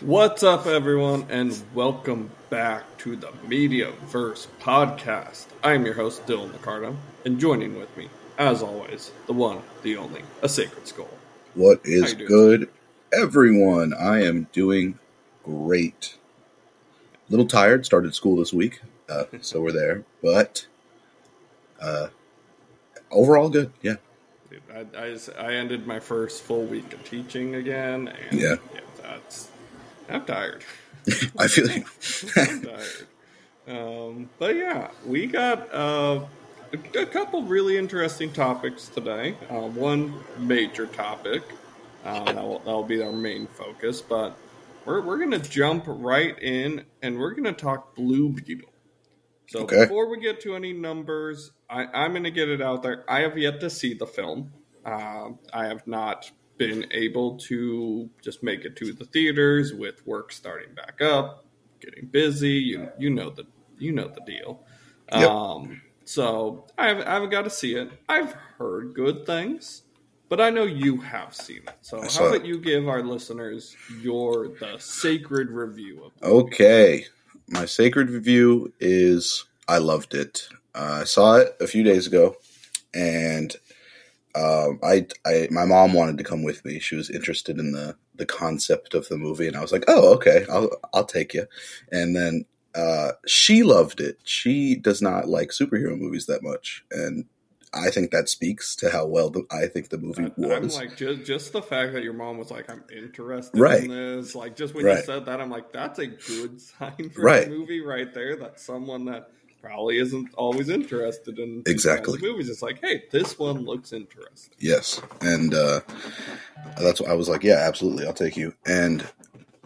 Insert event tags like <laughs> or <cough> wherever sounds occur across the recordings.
What's up, everyone, and welcome back to the Mediaverse podcast. I am your host, Dylan Ricardo, and joining with me, as always, the one, the only, a Sacred Skull. What is good, everyone? I am doing great. A little tired. Started school this week, uh, <laughs> so we're there. But uh, overall, good. Yeah, Dude, I, I, just- I ended my first full week of teaching again, and Yeah. that's. I'm tired. <laughs> I feel like I'm tired. Um, but yeah, we got uh, a, a couple really interesting topics today. Uh, one major topic uh, that will that'll be our main focus, but we're we're gonna jump right in and we're gonna talk Blue Beetle. So Okay. before we get to any numbers, I, I'm gonna get it out there. I have yet to see the film. Uh, I have not been able to just make it to the theaters with work starting back up, getting busy. You you know the you know the deal. Yep. Um, so I haven't, I haven't got to see it. I've heard good things, but I know you have seen it. So how about it. you give our listeners your the sacred review of okay. My sacred review is I loved it. Uh, I saw it a few days ago, and um, I, I, my mom wanted to come with me. She was interested in the the concept of the movie, and I was like, "Oh, okay, I'll I'll take you." And then uh, she loved it. She does not like superhero movies that much, and I think that speaks to how well the, I think the movie I- I'm like just just the fact that your mom was like, "I'm interested Right. in this." Like just when you said that, I'm like, "That's a good sign for Right. a movie right there." That someone that probably isn't always interested in Exactly. movies. It's like, "Hey, this one looks interesting." Yes, and uh, that's what I was like. Yeah, absolutely, I'll take you. And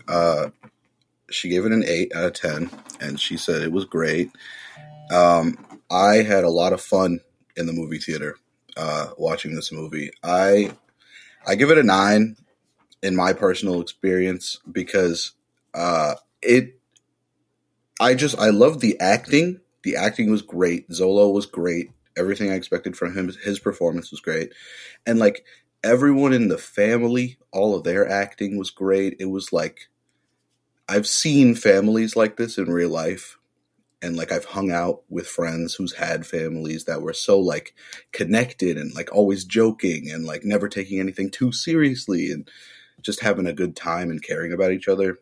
uh, she gave it an eight out of ten, and she said it was great. Um, I had a lot of fun in the movie theater uh, watching this movie. I I give it a nine in my personal experience because uh, it. I just I love the acting. The acting was great. Xolo was great. Everything I expected from him. His performance was great, and like everyone in the family, all of their acting was great. It was like I've seen families like this in real life, and like I've hung out with friends who's had families that were so like connected and like always joking and like never taking anything too seriously and just having a good time and caring about each other.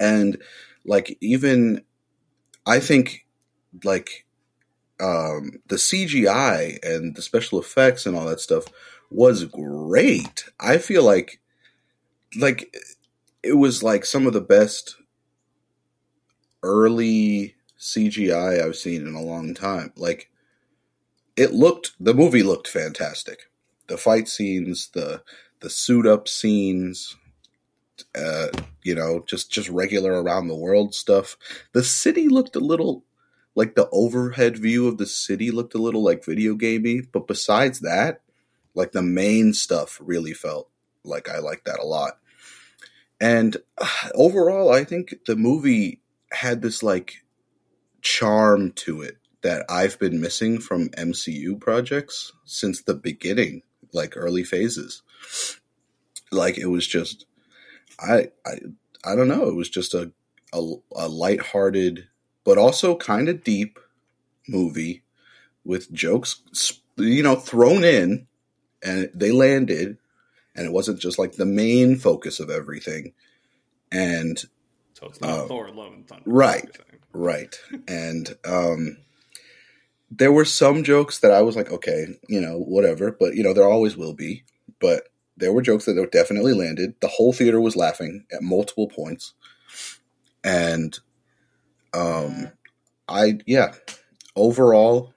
And like even I think like um the CGI and the special effects and all that stuff was great. I feel like like it was like some of the best early CGI I've seen in a long time. Like it looked the movie looked fantastic. The fight scenes, the the suit up scenes, uh, you know, just just regular around the world stuff. The city looked a little like the overhead view of the city looked a little like video gamey, but besides that, like the main stuff really felt like I liked that a lot. And <sighs> overall, I think the movie had this like charm to it that I've been missing from MCU projects since the beginning, like early phases. Like it was just I I I don't know, it was just a a, a lighthearted but also kind of deep movie with jokes you know thrown in and they landed and it wasn't just like the main focus of everything and So it's not Oh. Thor: Love and Thunder, Right. Right. And um there were some jokes that I was like, okay, you know, whatever, but you know, there always will be. But there were jokes that definitely landed. The whole theater was laughing at multiple points. And um I yeah, overall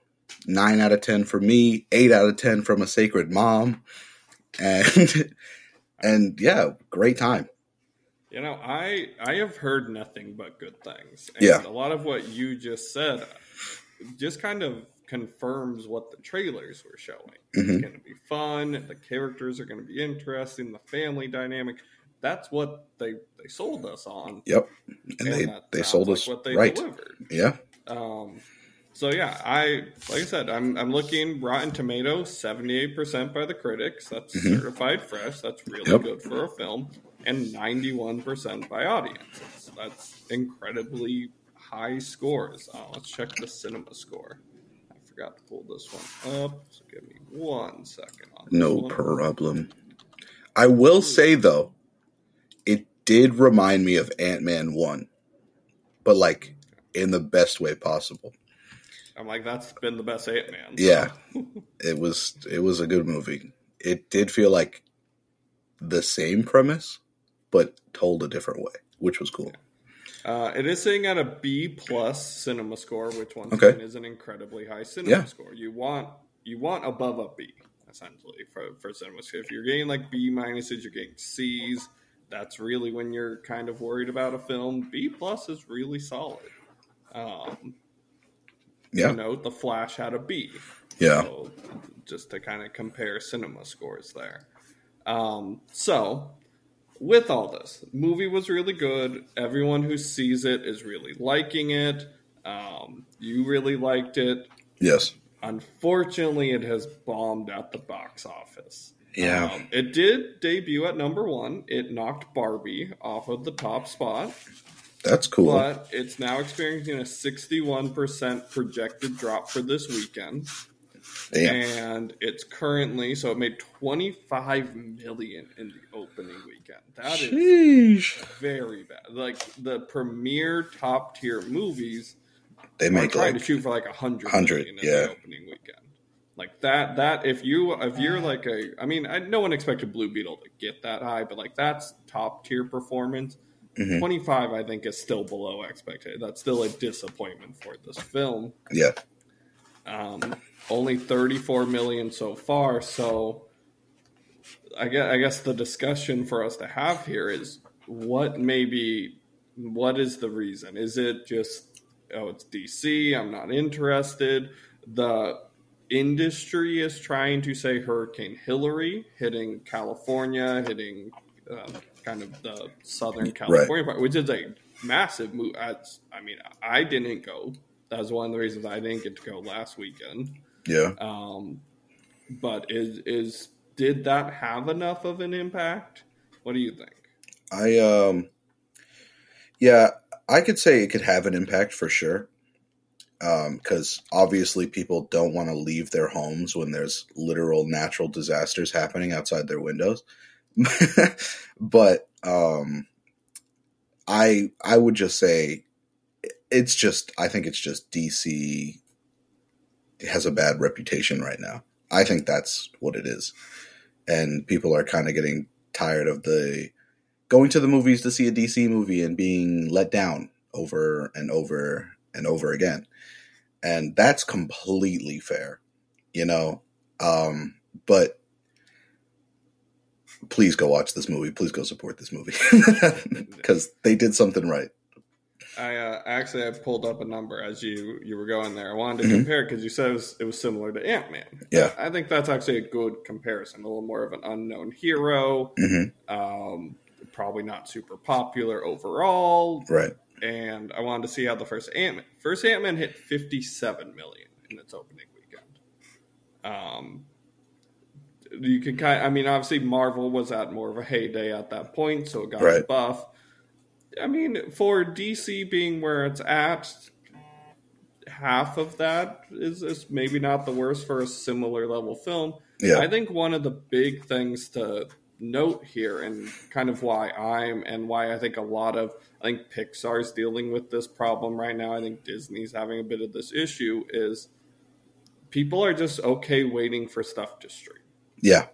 9 out of 10 for me, 8 out of 10 from a sacred mom. <laughs> And and yeah, great time. You know, I I have heard nothing but good things. And Yeah. a lot of what you just said just kind of confirms what the trailers were showing. It's Mhm. going to be fun. The characters are going to be interesting. The family dynamic. That's what they they sold us on. Yep. And they they sounds sold like us what they right. delivered. Yeah. Um, so yeah, I like I said, I'm I'm looking Rotten Tomatoes, seventy eight percent by the critics. That's Mhm. certified fresh. That's really Yep. good for a film. and 91% by audiences. That's incredibly high scores. Uh, let's check the cinema score. I forgot to pull this one up, so give me one second. On this No one. problem. I will say though, did remind me of Ant Man one, but like in the best way possible. I'm like, that's been the best Ant Man. Yeah, <laughs> it was it was a good movie. It did feel like the same premise, but told a different way, which was cool. Uh, it is sitting at a B plus cinema score, which once Okay. again is an incredibly high cinema Yeah. score. You want you want above a B essentially for for cinema score. If you're getting like B minuses, you're getting C's. That's really when you're kind of worried about a film. B plus is really solid. Um, Yeah, You know, The Flash had a B. yeah, So, just to kind of compare cinema scores there. Um, so, with all this, movie was really good. Everyone who sees it is really liking it. Um, you really liked it. yes, Unfortunately, it has bombed at the box office. Yeah. Um, it did debut at number one. It knocked Barbie off of the top spot, That's cool. but it's now experiencing a 61% projected drop for this weekend Damn. and it's currently so it made 25 million in the opening weekend that is Sheesh. very bad like the premier top tier movies They are make trying like to shoot for like a hundred 100, million in yeah. the opening weekend like that that if you if you're like a i mean I, no one expected blue beetle to get that high but like that's top tier performance Mhm. 25 i think is still below expectation that's still a disappointment for this film yeah, um, only 34 million so far. So I guess, I guess the discussion for us to have here is what maybe what is the reason? Is it just oh it's DC? I'm not interested. The industry is trying to say Hurricane Hilary hitting California, hitting um, kind of the Southern California part, which is a massive move. That's, I mean, I didn't go. That was one of the reasons I didn't get to go last weekend. yeah. Um, but is is did that have enough of an impact? What do you think? I um, yeah, I could say it could have an impact for sure. Um, because obviously people don't want to leave their homes when there's literal natural disasters happening outside their windows. <laughs> but um, I I would just say it's just I think it's just DC has a bad reputation right now. I think that's what it is, and people are kind of getting tired of the going to the movies to see a DC movie and being let down over and over and over again. And that's completely fair, you know. Um, but please go watch this movie. Please go support this movie <laughs> because they did something right. I uh, actually I pulled up a number as you you were going there. I wanted to Mhm. compare because you said it was, it was similar to Ant Man. Yeah. I think that's actually a good comparison. A little more of an unknown hero. hmm Um, probably not super popular overall. Right. And I wanted to see how the first Ant Man first Ant Man hit fifty seven million in its opening weekend. Um, you can kind. I mean, obviously Marvel was at more of a heyday at that point, so it got Right. buff. I mean, for DC being where it's at, half of that is, is maybe not the worst for a similar level film. Yeah. I think one of the big things to note here, and kind of why I'm, and why I think a lot of, I think Pixar's dealing with this problem right now. I think Disney's having a bit of this issue. Is people are just okay waiting for stuff to stream, Yeah.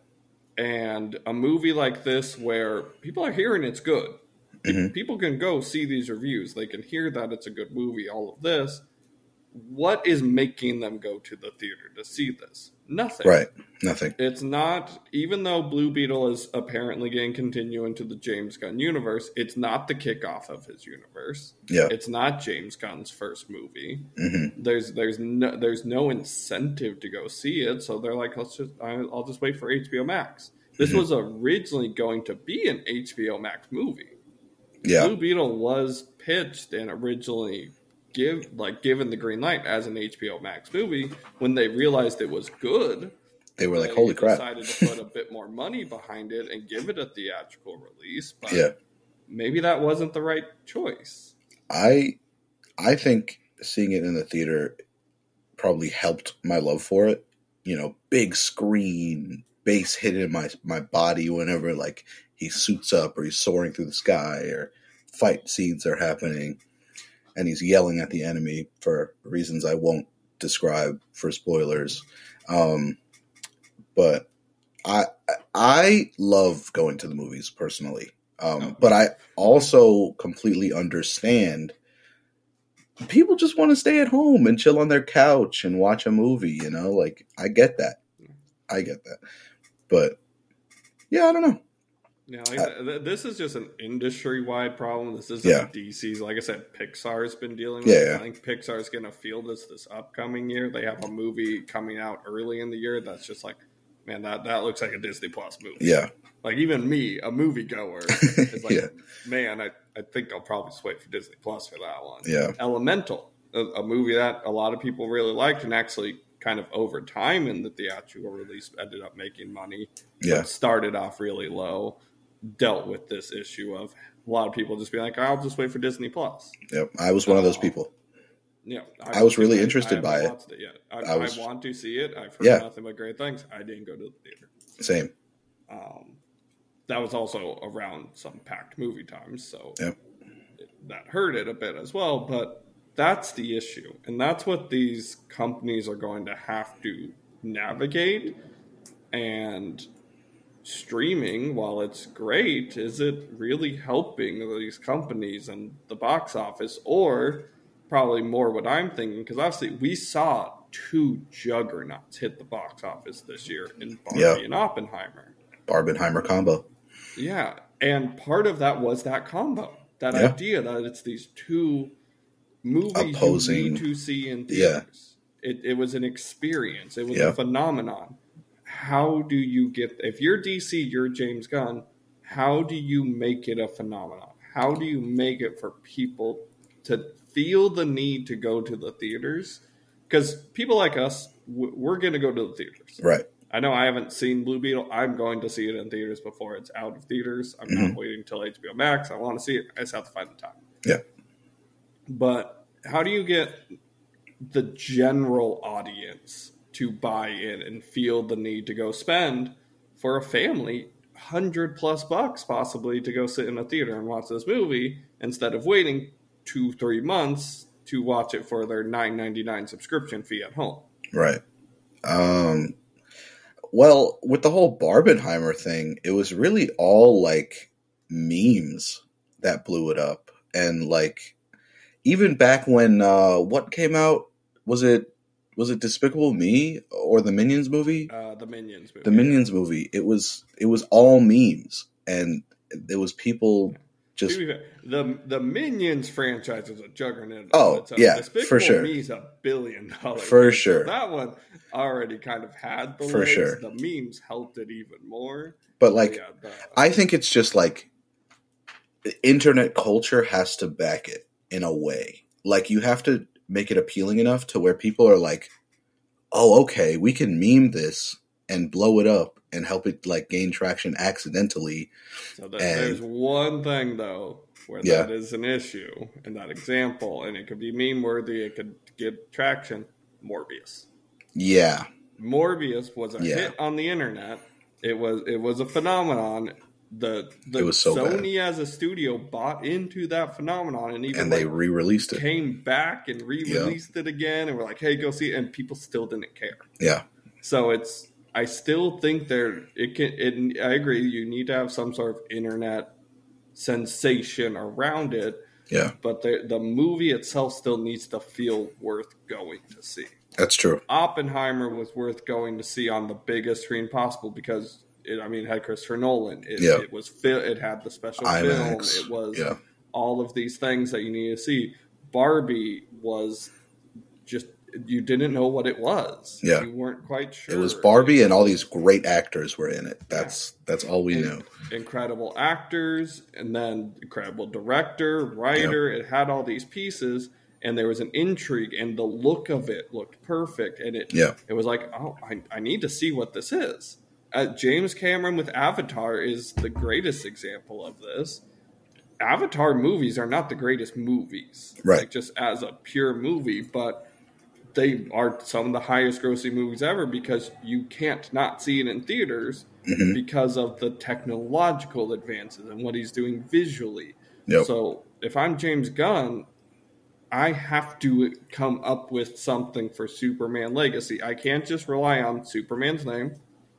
and a movie like this where people are hearing it's good. Mhm. People can go see these reviews. They can hear that it's a good movie. All of this. What is making them go to the theater to see this? Nothing. Right. Nothing. It's not, even though Blue Beetle is apparently going to continue into the James Gunn universe, it's not the kickoff of his universe. Yeah. It's not James Gunn's first movie. hmm There's there's no there's no incentive to go see it, so they're like, let's just I'll just wait for HBO Max. This Mhm. was originally going to be an HBO Max movie. Yeah. Blue Beetle was pitched and originally give like given the green light as an HBO Max movie. When they realized it was good, they were like, "Holy crap!" Decided to put a bit more money behind it and give it a theatrical release, but Yeah, maybe that wasn't the right choice. I I think seeing it in the theater probably helped my love for it. You know, big screen, bass hitting my my body whenever like he suits up or he's soaring through the sky or fight scenes are happening and he's yelling at the enemy for reasons I won't describe for spoilers. Um, but I I love going to the movies personally. Um, Oh. but I also completely understand people just want to stay at home and chill on their couch and watch a movie, you know? Like I get that. I get that. But yeah, I don't know. You know, like I uh, th- this is just an industry wide problem. This isn't Yeah. DC's. Like I said, Pixar's been dealing with Yeah, it. yeah. I think Pixar's going to feel this this upcoming year. They have a movie coming out early in the year that's just like, man, that, that looks like a Disney Plus movie. Yeah. Like even me, a moviegoer, <laughs> is like, Yeah. man, I, I think I'll probably just wait for Disney Plus for that one. Yeah. Elemental, a, a movie that a lot of people really liked and actually kind of over time in the theatrical release ended up making money. Yeah. Started off really low, dealt with this issue of a lot of people just being like, I'll just wait for Disney Plus. Yep. I was one of those people. Yeah, know, I was really interested by it. it yet. I, I was- I want to see it. I've heard Yeah. nothing but great things. I didn't go to the theater. Same. Um, that was also around some packed movie times, so Yep. it, that hurt it a bit as well. But that's the issue, and that's what these companies are going to have to navigate. And streaming, while it's great, is it really helping these companies and the box office, or probably more what I'm thinking? Because obviously, we saw two juggernauts hit the box office this year in Barbie Yeah. and Oppenheimer. Barbenheimer combo. Yeah, and part of that was that combo, that Yeah. idea that it's these two movies Opposing- you need to see in Yeah. theaters. It, it was an experience. It was Yeah. a phenomenon. How do you get? If you're DC, you're James Gunn. How do you make it a phenomenon? How do you make it for people to feel the need to go to the theaters? Because people like us, we're going to go to the theaters. Right. I know I haven't seen Blue Beetle. I'm going to see it in theaters before it's out of theaters. I'm not mm-hmm. waiting until HBO Max. I want to see it. I just have to find the time. Yeah. But how do you get the general audience to buy in and feel the need to go spend for a family hundred plus bucks possibly to go sit in a theater and watch this movie instead of waiting two three months to watch it for their nine ninety nine subscription fee at home? Right. Um well, with the whole Barbenheimer thing, it was really all like memes that blew it up. And like even back when uh what came out, was it was it Despicable Me or the Minions movie? Uh, the Minions movie. The Minions movie. It was it was all memes and it was people just To be fair, the the Minions franchise is a juggernaut. Oh, own. yeah, Despicable for sure. Me's a billion dollars For sure. that one already kind of had the For legs. sure. The memes helped it even more. but like yeah, the, I think it's just like internet culture has to back it in a way. Like you have to make it appealing enough to where people are like, "Oh, okay, we can meme this and blow it up and help it like gain traction accidentally." so that, there's one thing though where Yeah. that is an issue in that example, and it could be meme worthy. It could get traction. Morbius. Yeah, Morbius was a Yeah. hit on the internet. It was it was a phenomenon. The the It was so bad. Sony as a studio bought into that phenomenon and even and they like, re-released it. came back and re-released it again and were like, "Hey, go see it," and people still didn't care. Yeah, So it's I still think there it can. It, I agree. You need to have some sort of internet sensation around it, yeah, but the the movie itself still needs to feel worth going to see. that's true. Oppenheimer was worth going to see on the biggest screen possible because it, I mean, it had Christopher Nolan. It, Yeah. it was it had the special IMAX. film. It was Yeah, all of these things that you need to see. Barbie was just you didn't know what it was. Yeah. you weren't quite sure. it was Barbie, and all these great actors were in it. That's that's all we And knew. Incredible actors, and then incredible director, writer. It had all these pieces, and there was an intrigue, and the look of it looked perfect, and it Yeah. it was like, oh, I, I need to see what this is. Uh, James Cameron with Avatar is the greatest example of this. Avatar movies are not the greatest movies, Right. Like just as a pure movie, but they are some of the highest grossing movies ever because you can't not see it in theaters Mhm. because of the technological advances and what he's doing visually. Yep. So if I'm James Gunn, I have to come up with something for Superman Legacy. I can't just rely on Superman's name.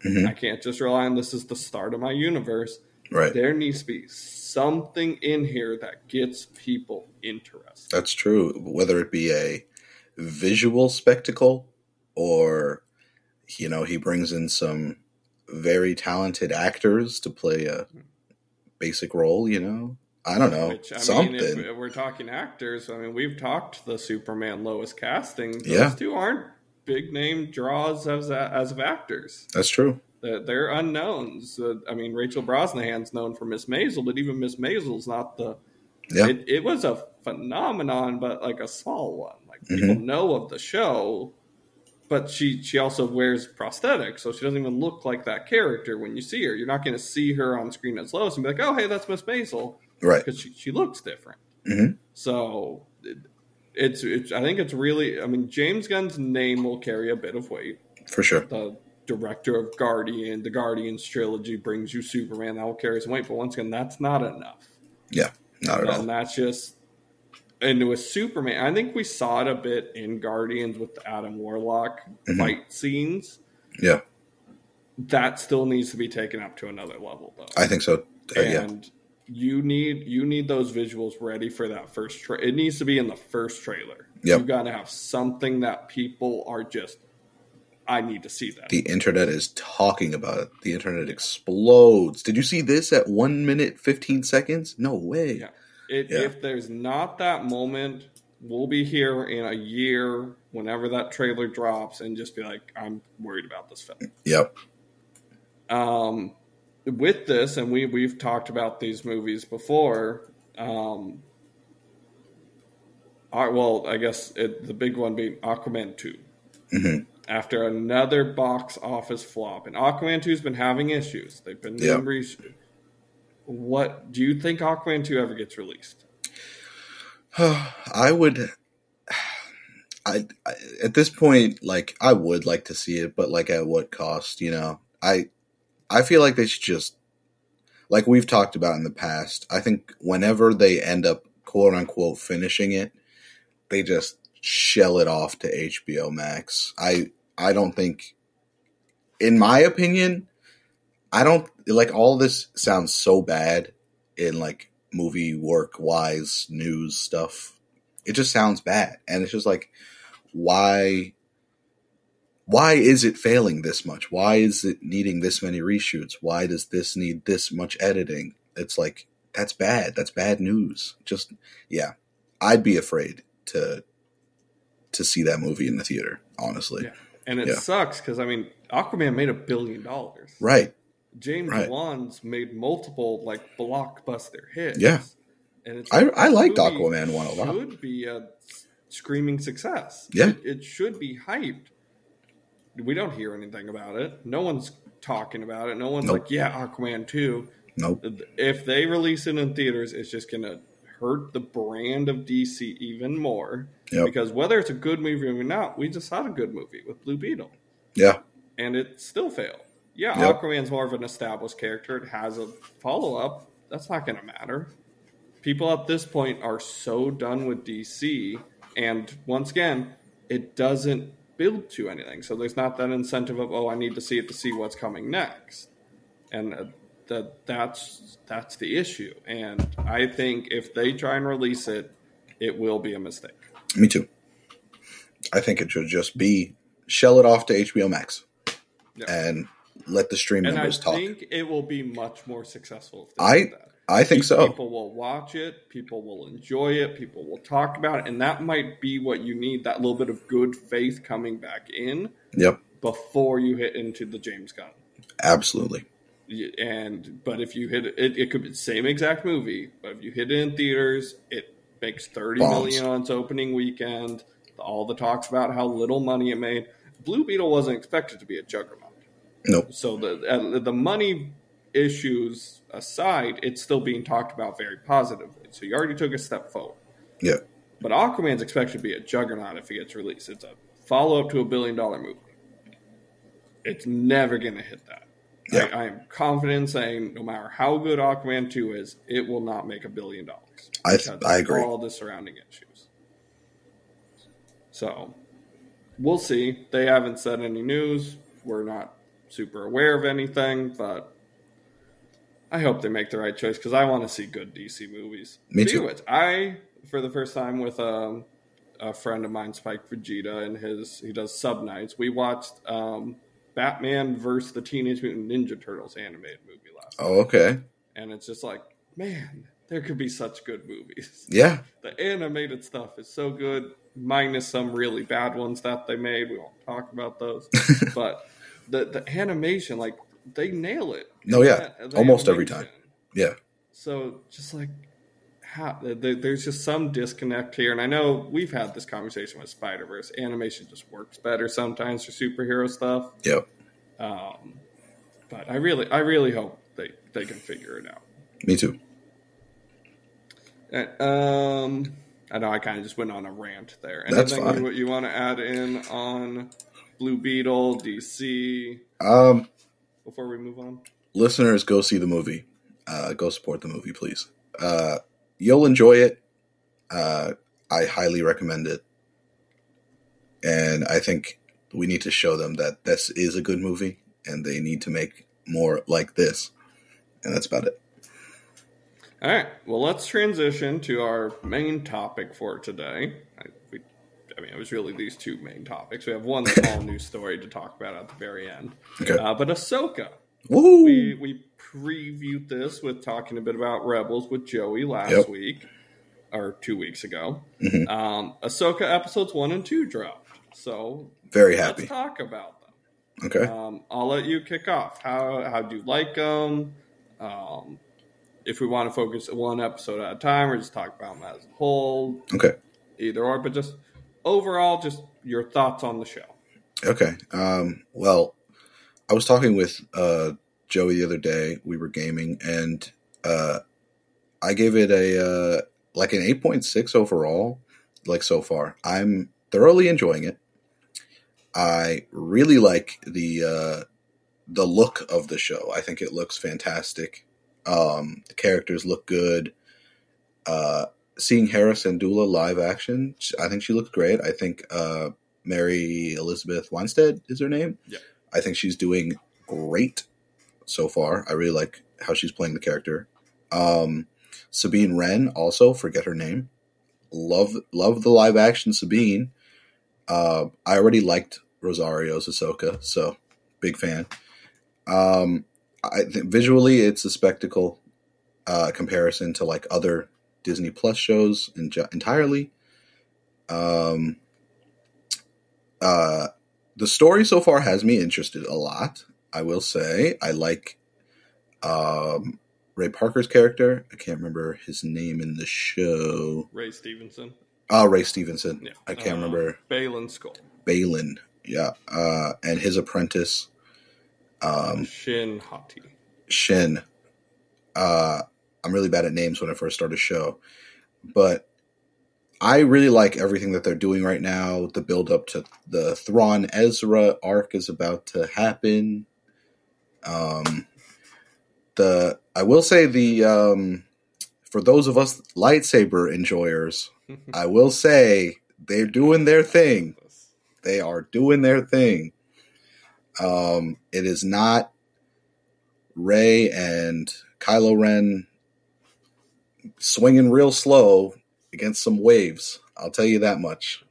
Mhm. I can't just rely on this is the start of my universe. Right. There needs to be something in here that gets people interested. That's true. Whether it be a visual spectacle or, you know, he brings in some very talented actors to play a basic role, you know? I don't know. Which I something. mean, if we're talking actors, I mean, we've talked the Superman Lois casting. Those Yeah. two aren't big name draws as as of actors. That's true. They're, they're unknowns. Uh, I mean, Rachel Brosnahan's known for Miss Maisel, but even Miss Maisel's not the. Yeah. It, it was a phenomenon, but like a small one. Like Mm-hmm. people know of the show, but she she also wears prosthetics, so she doesn't even look like that character when you see her. You're not going to see her on screen as Lois and be like, "Oh, hey, that's Miss Maisel," Right. because she, she looks different. Mhm. So it's, it's I think it's really. I mean, James Gunn's name will carry a bit of weight For sure. the director of Guardian, the Guardians trilogy brings you Superman. That will carry some weight, but once again, that's not enough. Yeah. Not at and all. that's just. And with Superman, I think we saw it a bit in Guardians with the Adam Warlock Mhm. fight scenes. Yeah. That still needs to be taken up to another level, though. I think so. Uh, yeah. You need you need those visuals ready for that first. Tra- it needs to be in the first trailer. Yep. You got to have something that people are just. I need to see that. The internet is talking about it. The internet explodes. Did you see this at one minute, 15 seconds? No way. Yeah. It, Yeah. If there's not that moment, we'll be here in a year whenever that trailer drops and just be like, I'm worried about this film. Yep. Um, with this, and we, we've talked about these movies before. Um, I, well, I guess it, the big one being Aquaman 2. Mhm. After another box office flop. And Aquaman 2 has been having issues. They've been doing What do you think Aquaman 2 ever gets released? <sighs> I would. <sighs> I, I at this point, like I would like to see it, but like at what cost? You know, I I feel like they should just like we've talked about in the past. I think whenever they end up quote unquote finishing it, they just shell it off to HBO Max. I I don't think, in my opinion, I don't like all this sounds so bad in like movie work wise news stuff. It just sounds bad. And it's just like why why is it failing this much? Why is it needing this many reshoots? Why does this need this much editing? It's like that's bad. That's bad news. Just yeah. I'd be afraid to to see that movie in the theater, honestly. Yeah. And it Yeah. sucks because, I mean, Aquaman made a billion dollars. Right. James Right. Wan's made multiple, like, blockbuster hits. Yeah. And it's I- like, I this liked Aquaman 1 a lot. should be a screaming success. Yeah. It, it should be hyped. We don't hear anything about it. No one's talking about it. No one's Nope. like, yeah, Aquaman 2. Nope. If they release it in theaters, it's just going to hurt the brand of DC even more. Yep. Because whether it's a good movie or not, we just had a good movie with Blue Beetle Yeah. and it still failed. Yeah, Yep. Aquaman's more of an established character. It has a follow up. That's not going to matter. People at this point are so done with DC, and once again, it doesn't build to anything. So there's not that incentive of oh, I need to see it to see what's coming next, and uh, that that's that's the issue. And I think if they try and release it, it will be a mistake. Me too. I think it should just be shell it off to HBO Max Yeah. and let the stream And I members talk. I think it will be much more successful if they I- do that. I think so. People will watch it. People will enjoy it. People will talk about it, and that might be what you need. That little bit of good faith coming back in Yep, before you hit into the James Gunn. absolutely. And but if you hit it, it, could be the same exact movie. But if you hit it in theaters, it makes thirty Bombs. million on its opening weekend. All the talks about how little money it made. Blue Beetle wasn't expected to be a juggernaut. Nope. So the uh, the money issues aside, it's still being talked about very positively. So you already took a step forward. Yeah. But Aquaman's expected to be a juggernaut if it gets released. It's a follow up to a billion dollar movie. It's never going to hit that. Yeah. I, I am confident in saying no matter how good Aquaman 2 is, it will not make a billion dollars. I th- I agree. All the surrounding issues. So we'll see. They haven't said any news. We're not super aware of anything, but I hope they make the right choice because I want to see good DC movies. Me too. which, I, for the first time with um, a friend of mine, Spike Vegeta, and his he does sub nights. We watched um, Batman versus the Teenage Mutant Ninja Turtles animated movie last. Oh, okay. and it's just like, man, there could be such good movies. <laughs> Yeah. The animated stuff is so good, minus some really bad ones that they made. We won't talk about those, <laughs> but the the animation, like they nail it. No, yeah. Almost every time. Yeah. So just like how there's just some disconnect here, and I know we've had this conversation with Spider Verse. Animation just works better sometimes for superhero stuff. Yeah. Um, but I really, I really hope they they can figure it out. Me too. Uh, Um, I know I kind of just went on a rant there. That's Anything fine. you, you want to add in on Blue Beetle, DC Um, before we move on? listeners, go see the movie. Uh, go support the movie, please. Uh, you'll enjoy it. Uh, I highly recommend it. And I think we need to show them that this is a good movie and they need to make more like this. And that's about it. All right. Well, let's transition to our main topic for today. I, I mean, it was really these two main topics. We have one small news story to talk about at the very end. Okay. Uh, but Ahsoka, Woo! we we previewed this with talking a bit about Rebels with Joey last Yep. week or two weeks ago. Mhm. Um, Ahsoka episodes one and two dropped, so Very let's happy. talk about them. Okay. Um, I'll let you kick off. How how do you like them? Um, if we want to focus one episode at a time, or just talk about them as a whole, Okay. either or. But just overall, just your thoughts on the show. Okay. Um, well, I was talking with uh, Joey the other day. We were gaming, and uh, I gave it a uh, like an eight point six overall. Like so far, I'm thoroughly enjoying it. I really like the uh, the look of the show. I think it looks fantastic. Um, the characters look good. Uh, seeing Hera Syndulla live action, I think she looks great. I think uh, Mary Elizabeth Winstead is her name. Yeah. I think she's doing great so far. I really like how she's playing the character. Um, Sabine Wren also forget her name. Love love the live action Sabine. Uh, I already liked Rosario's Ahsoka, so big fan. Um, I think visually it's a spectacle uh, comparison to like other Disney Plus shows in, entirely. Um, uh, the story so far has me interested a lot. I will say I like um, Ray Parker's character. I can't remember his name in the show. Ray Stevenson, Oh, Ray Stevenson. yeah, I can't Uh, remember Baylan Skoll, Baylan. Yeah, uh, and his apprentice, um, Shin Hati. Shin. Uh, I'm really bad at names when I first start a show, but I really like everything that they're doing right now. The build up to the Thrawn Ezra arc is about to happen. Um, the I will say the um, for those of us lightsaber enjoyers, <laughs> I will say they're doing their thing. They are doing their thing. Um, it is not Rey and Kylo Ren swinging real slow against some waves. I'll tell you that much.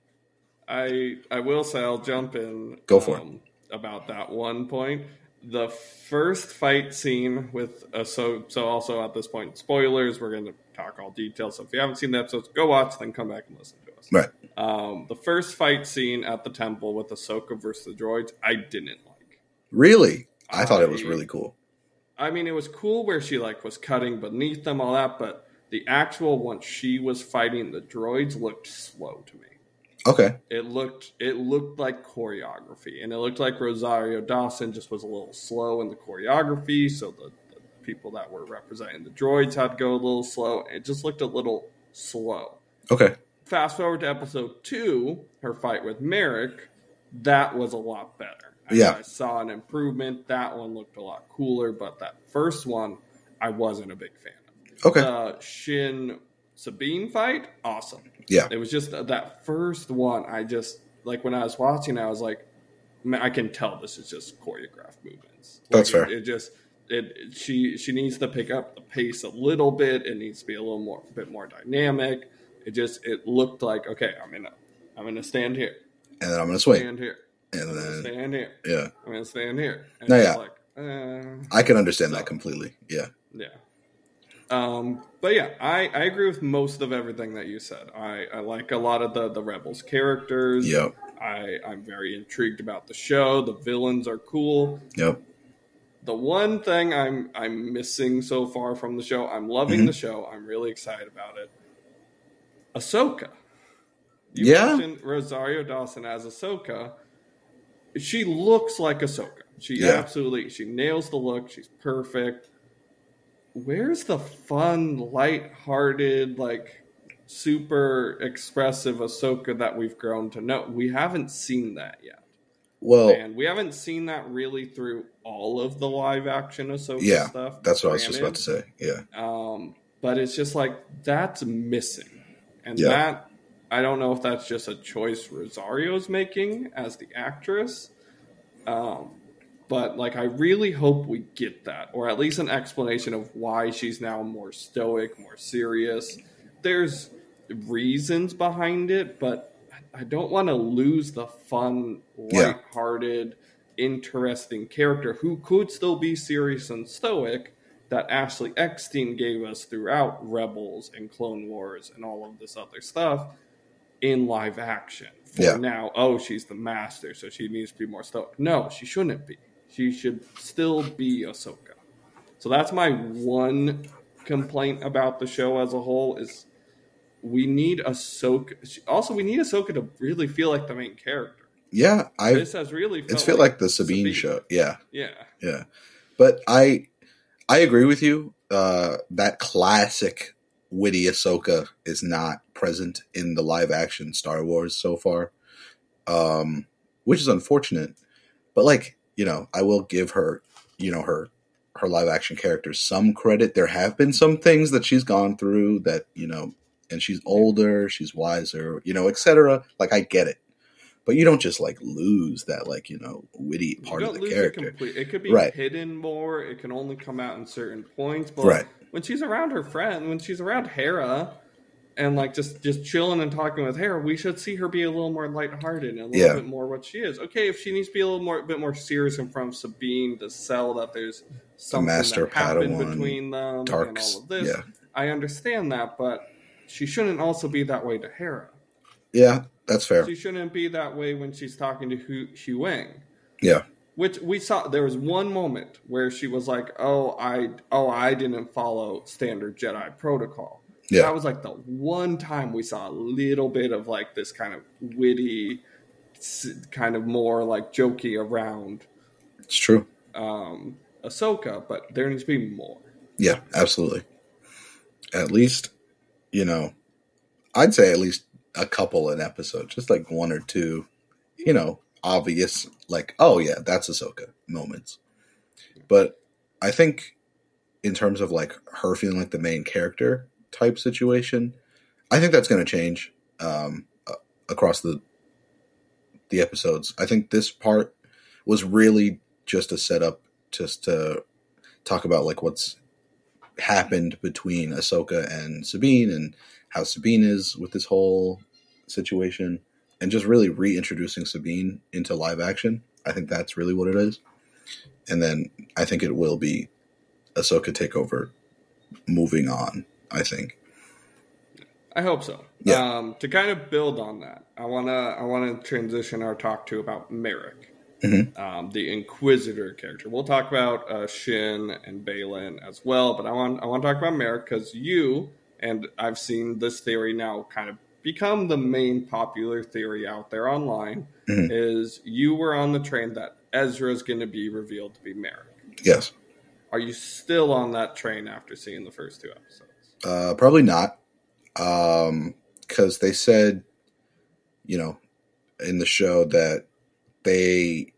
I I will say I'll jump in. Go for it. um, About that one point, the first fight scene with uh, so so also at this point spoilers. We're going to talk all details. So if you haven't seen the episodes, go watch, then come back and listen to us. Right. Um, the first fight scene at the temple with Ahsoka versus the droids, I didn't like. Really, I thought it was really cool. I mean, it was cool where she like was cutting beneath them, all that, but The actual one she was fighting the droids looked slow to me. Okay. It looked it looked like choreography, and it looked like Rosario Dawson just was a little slow in the choreography. So the, the people that were representing the droids had to go a little slow. It just looked a little slow. Okay. Fast forward to episode two, her fight with Marrok, that was a lot better. I, Yeah. I saw an improvement. That one looked a lot cooler, but that first one, I wasn't a big fan. Okay. The Shin Sabine fight, awesome. yeah. It was just that first one. I just like when I was watching, I was like, man, I can tell this is just choreographed movements. That's Like, fair. It, it just it she she needs to pick up the pace a little bit. It needs to be a little more a bit more dynamic. It just it looked like okay, I'm gonna I'm gonna stand here, And then I'm gonna swing. stand here, And I'm then stand here, yeah, I'm gonna stand here. And No, yeah. like, uh, I can understand So- that completely. Yeah. yeah. Um, but yeah, I, I agree with most of everything that you said. I, I like a lot of the, the rebels characters. Yep. I, I'm very intrigued about the show. The villains are cool. Yep. The one thing I'm I'm missing so far from the show, I'm loving Mhm. the show. I'm really excited about it. Ahsoka. You Yeah. mentioned Rosario Dawson as Ahsoka. She looks like Ahsoka. She Yeah. absolutely she nails the look. She's perfect. Where's the fun, light-hearted, like super expressive Ahsoka that we've grown to know? We haven't seen that yet. Well, And we haven't seen that really through all of the live action Ahsoka Yeah, stuff. that's what I was just about to say. Yeah. Um, but it's just like that's missing, and Yeah. that I don't know if that's just a choice Rosario's making as the actress. Um, but like I really hope we get that, or at least an explanation of why she's now more stoic, more serious. There's reasons behind it, but I don't want to lose the fun, Yeah. lighthearted, interesting character who could still be serious and stoic that Ashley Eckstein gave us throughout Rebels and Clone Wars and all of this other stuff in live action. For Yeah. now, oh, she's the master, so she needs to be more stoic. No, she shouldn't be. She should still be Ahsoka. So that's my one complaint about the show as a whole is we need Ahsoka. Also, we need Ahsoka to really feel like the main character. Yeah. I. This has really felt It's feel like the Sabine, show. Yeah. Yeah, Yeah. But I I agree with you. Uh that classic witty Ahsoka is not present in the live action Star Wars so far. Um which is unfortunate. But like, you know, I will give her, you know, her her live action character some credit. There have been some things that she's gone through that, you know, and she's older, she's wiser, you know, etc. Like I get it. But you don't just like lose that like, you know, witty part of the character. It, it could be Right. hidden more. It can only come out in certain points. But Right. when she's around her friend, when she's around Hera, and like just just chilling and talking with Hera, we should see her be a little more lighthearted and a little Yeah. bit more what she is. Okay, if she needs to be a little more, bit more serious in front of Sabine to sell that there's something master that happened Padawan, between them and all of this. Yeah. I understand that, but she shouldn't also be that way to Hera. Yeah, that's fair. She shouldn't be that way when she's talking to Hu, Huyang. Yeah. Which we saw there was one moment where she was like, "Oh, I oh, I didn't follow standard Jedi protocol." Yeah. That was like the one time we saw a little bit of like this kind of witty kind of more like jokey around It's true. um Ahsoka, but there needs to be more. Yeah, absolutely. At least, you know, I'd say at least a couple an episode, just like one or two, you know, obvious, like, oh yeah, that's Ahsoka moments. But I think in terms of like her feeling like the main character type situation, I think that's going to change um, across the the episodes. I think this part was really just a setup, just to talk about like what's happened between Ahsoka and Sabine and how Sabine is with this whole situation and just really reintroducing Sabine into live action. I think that's really what it is. And then I think it will be Ahsoka takeover moving on, I think. I hope so. Yeah. Um, to kind of build on that, I wanna I wanna transition our talk to about Marrok, Mhm. um, the Inquisitor character. We'll talk about uh, Shin and Baylan as well, but I want I want to talk about Marrok because you and I've seen this theory now kind of become the main popular theory out there online, Mhm. is you were on the train that Ezra is going to be revealed to be Marrok. Yes. Are you still on that train after seeing the first two episodes? Uh, probably not. Um, because they said, you know, in the show that they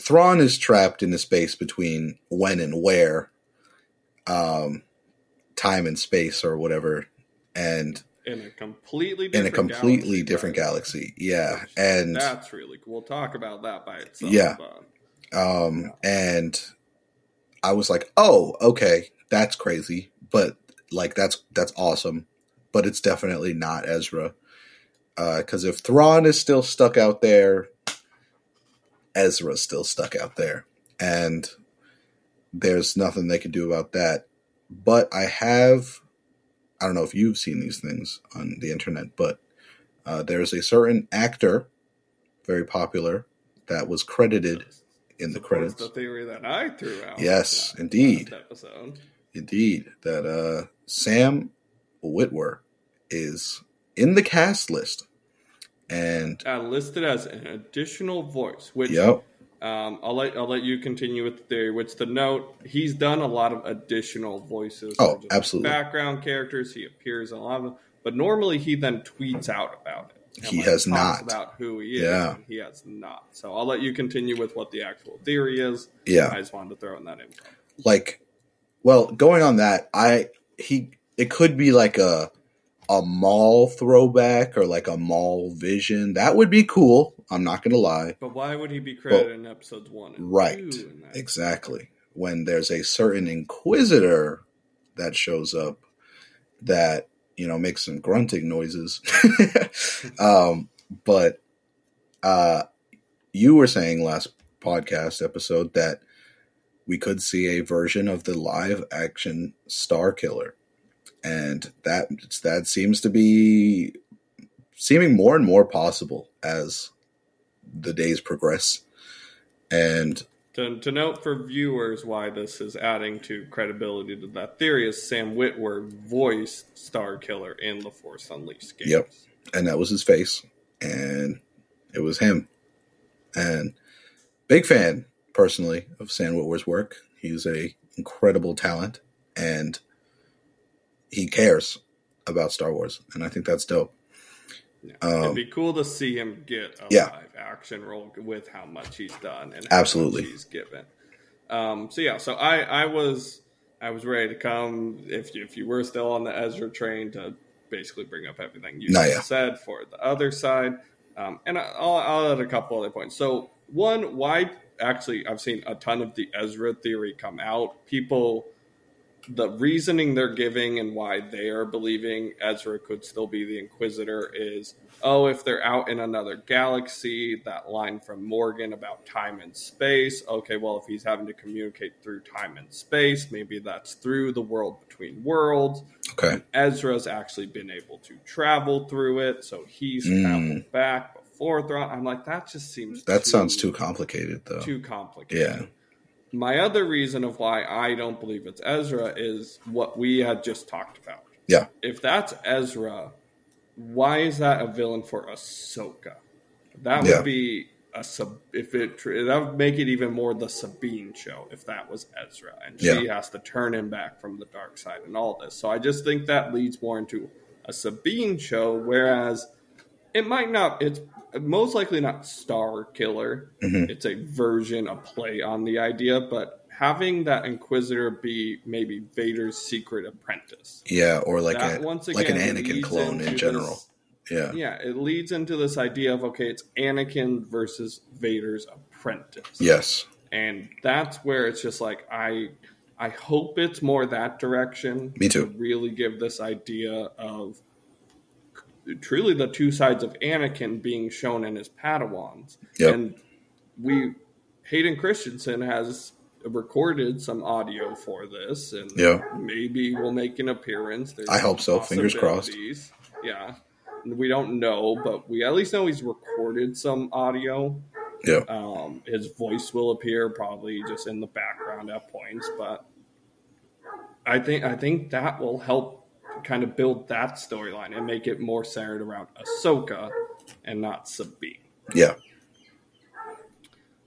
Thrawn is trapped in the space between when and where, um, time and space or whatever, and In a completely in a different completely galaxy, different right? galaxy. Yeah, Which- and that's really cool. We'll talk about that by itself. Yeah. Um, and I was like, "Oh, okay, that's crazy," but like that's that's awesome, but it's definitely not Ezra. Because if Thrawn is still stuck out there, Ezra's still stuck out there, and there's nothing they can do about that. But I have, I don't know if you've seen these things on the internet, but uh, there's a certain actor, very popular, that was credited in the credits. The theory that I threw out. Yes, indeed. Episode. Indeed, that uh, Sam Witwer is in the cast list, and Uh, listed as an additional voice, which yep, um, I'll let I'll let you continue with the theory. Which the note he's done a lot of additional voices. Oh, absolutely. Background characters. He appears in a lot of them, but normally he then tweets out about it. He like, has not. about who he is. Yeah. he has not. So I'll let you continue with what the actual theory is. yeah, I just wanted to throw in that info. like, well, going on that, I he it could be like a a Maul throwback or like a Maul vision. That would be cool. I'm not gonna lie. But why would he be credited in episodes one and Right. two? in that? Exactly. When there's a certain inquisitor that shows up that, you know, makes some grunting noises. <laughs> um, but uh you were saying last podcast episode that we could see a version of the live action Star Killer. And that that seems to be seeming more and more possible as the days progress. And To, to note for viewers why this is adding to credibility to that theory is Sam Witwer voiced Star Killer in the Force Unleashed games. Yep. and that was his face, and it was him. And big fan personally of Sam Witwer's work. He's a incredible talent, and he cares about Star Wars, and I think that's dope. Yeah. Um, It'd be cool to see him get a Yeah. live action role with how much he's done and Absolutely. much he's given. Um, so yeah, so I, I was I was ready to come if you, if you were still on the Ezra train to basically bring up everything you No, yeah. said for the other side, um, and I- I'll, I'll add a couple other points. So one, why actually I've seen a ton of the Ezra theory come out. People the reasoning they're giving and why they are believing Ezra could still be the Inquisitor is oh, if they're out in another galaxy, that line from Morgan about time and space. Okay, well, if he's having to communicate through time and space, maybe that's through the world between worlds. Okay, Ezra's actually been able to travel through it, so he's Mm. traveled back I'm like, that just seems that sounds too complicated, though. too complicated. Yeah. My other reason of why I don't believe it's Ezra is what we had just talked about. Yeah. If that's Ezra, why is that a villain for Ahsoka? That would Yeah. be a sub. If it that would make it even more the Sabine show if that was Ezra, and she Yeah. has to turn him back from the dark side and all this. So I just think that leads more into a Sabine show, whereas it might not. It's most likely not Star Killer. Mhm. It's a version, a play on the idea, but having that Inquisitor be maybe Vader's secret apprentice. Yeah, or like that a once like an Anakin clone in general. this- Yeah, yeah, it leads into this idea of okay, it's Anakin versus Vader's apprentice. yes, and that's where it's just like I I hope it's more that direction. Me too. To really give this idea of truly the two sides of Anakin being shown in his Padawans. Yep. And we Hayden Christensen has recorded some audio for this and Yeah. maybe will make an appearance. There's I hope so. Fingers crossed. Yeah. We don't know, but we at least know he's recorded some audio. yeah, Um, his voice will appear probably just in the background at points, but I think I think that will help kind of build that storyline and make it more centered around Ahsoka and not Sabine. Yeah.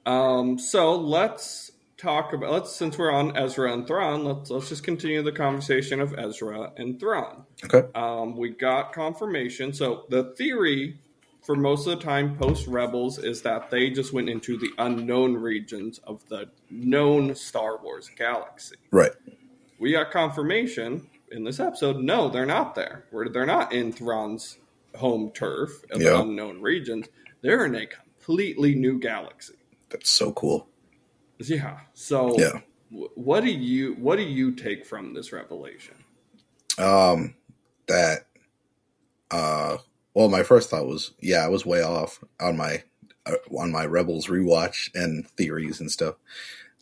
Um, so let's talk about let's since we're on Ezra and Thrawn, let's let's just continue the conversation of Ezra and Thrawn. Okay. Um, we got confirmation. So the theory for most of the time post Rebels is that they just went into the unknown regions of the known Star Wars galaxy. Right. We got confirmation in this episode. No, they're not there. They're not in Thrawn's home turf of the unknown regions. They're in a completely new galaxy. That's so cool. Yeah. So Yeah. wh- what do you what do you take from this revelation? Um, that, uh, well, my first thought was, yeah, I was way off on my, uh, on my Rebels rewatch and theories and stuff.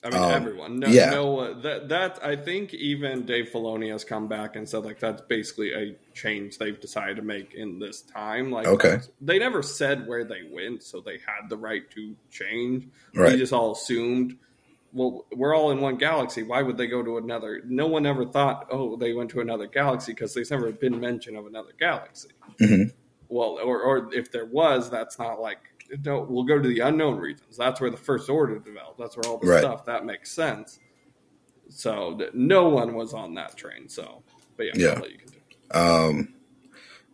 I mean, Um, everyone. No, yeah. no, uh, that that I think even Dave Filoni has come back and said like that's basically a change they've decided to make in this time. Like, Okay. they never said where they went, so they had the right to change. We just all assumed. Well, we're all in one galaxy. Why would they go to another? No one ever thought, oh, they went to another galaxy because there's never been mention of another galaxy. hmm Well, or, or if there was, that's not like no. We'll go to the unknown regions. That's where the first order developed. That's where all the Right. stuff that makes sense. So no one was on that train. So, but yeah, Yeah. Um,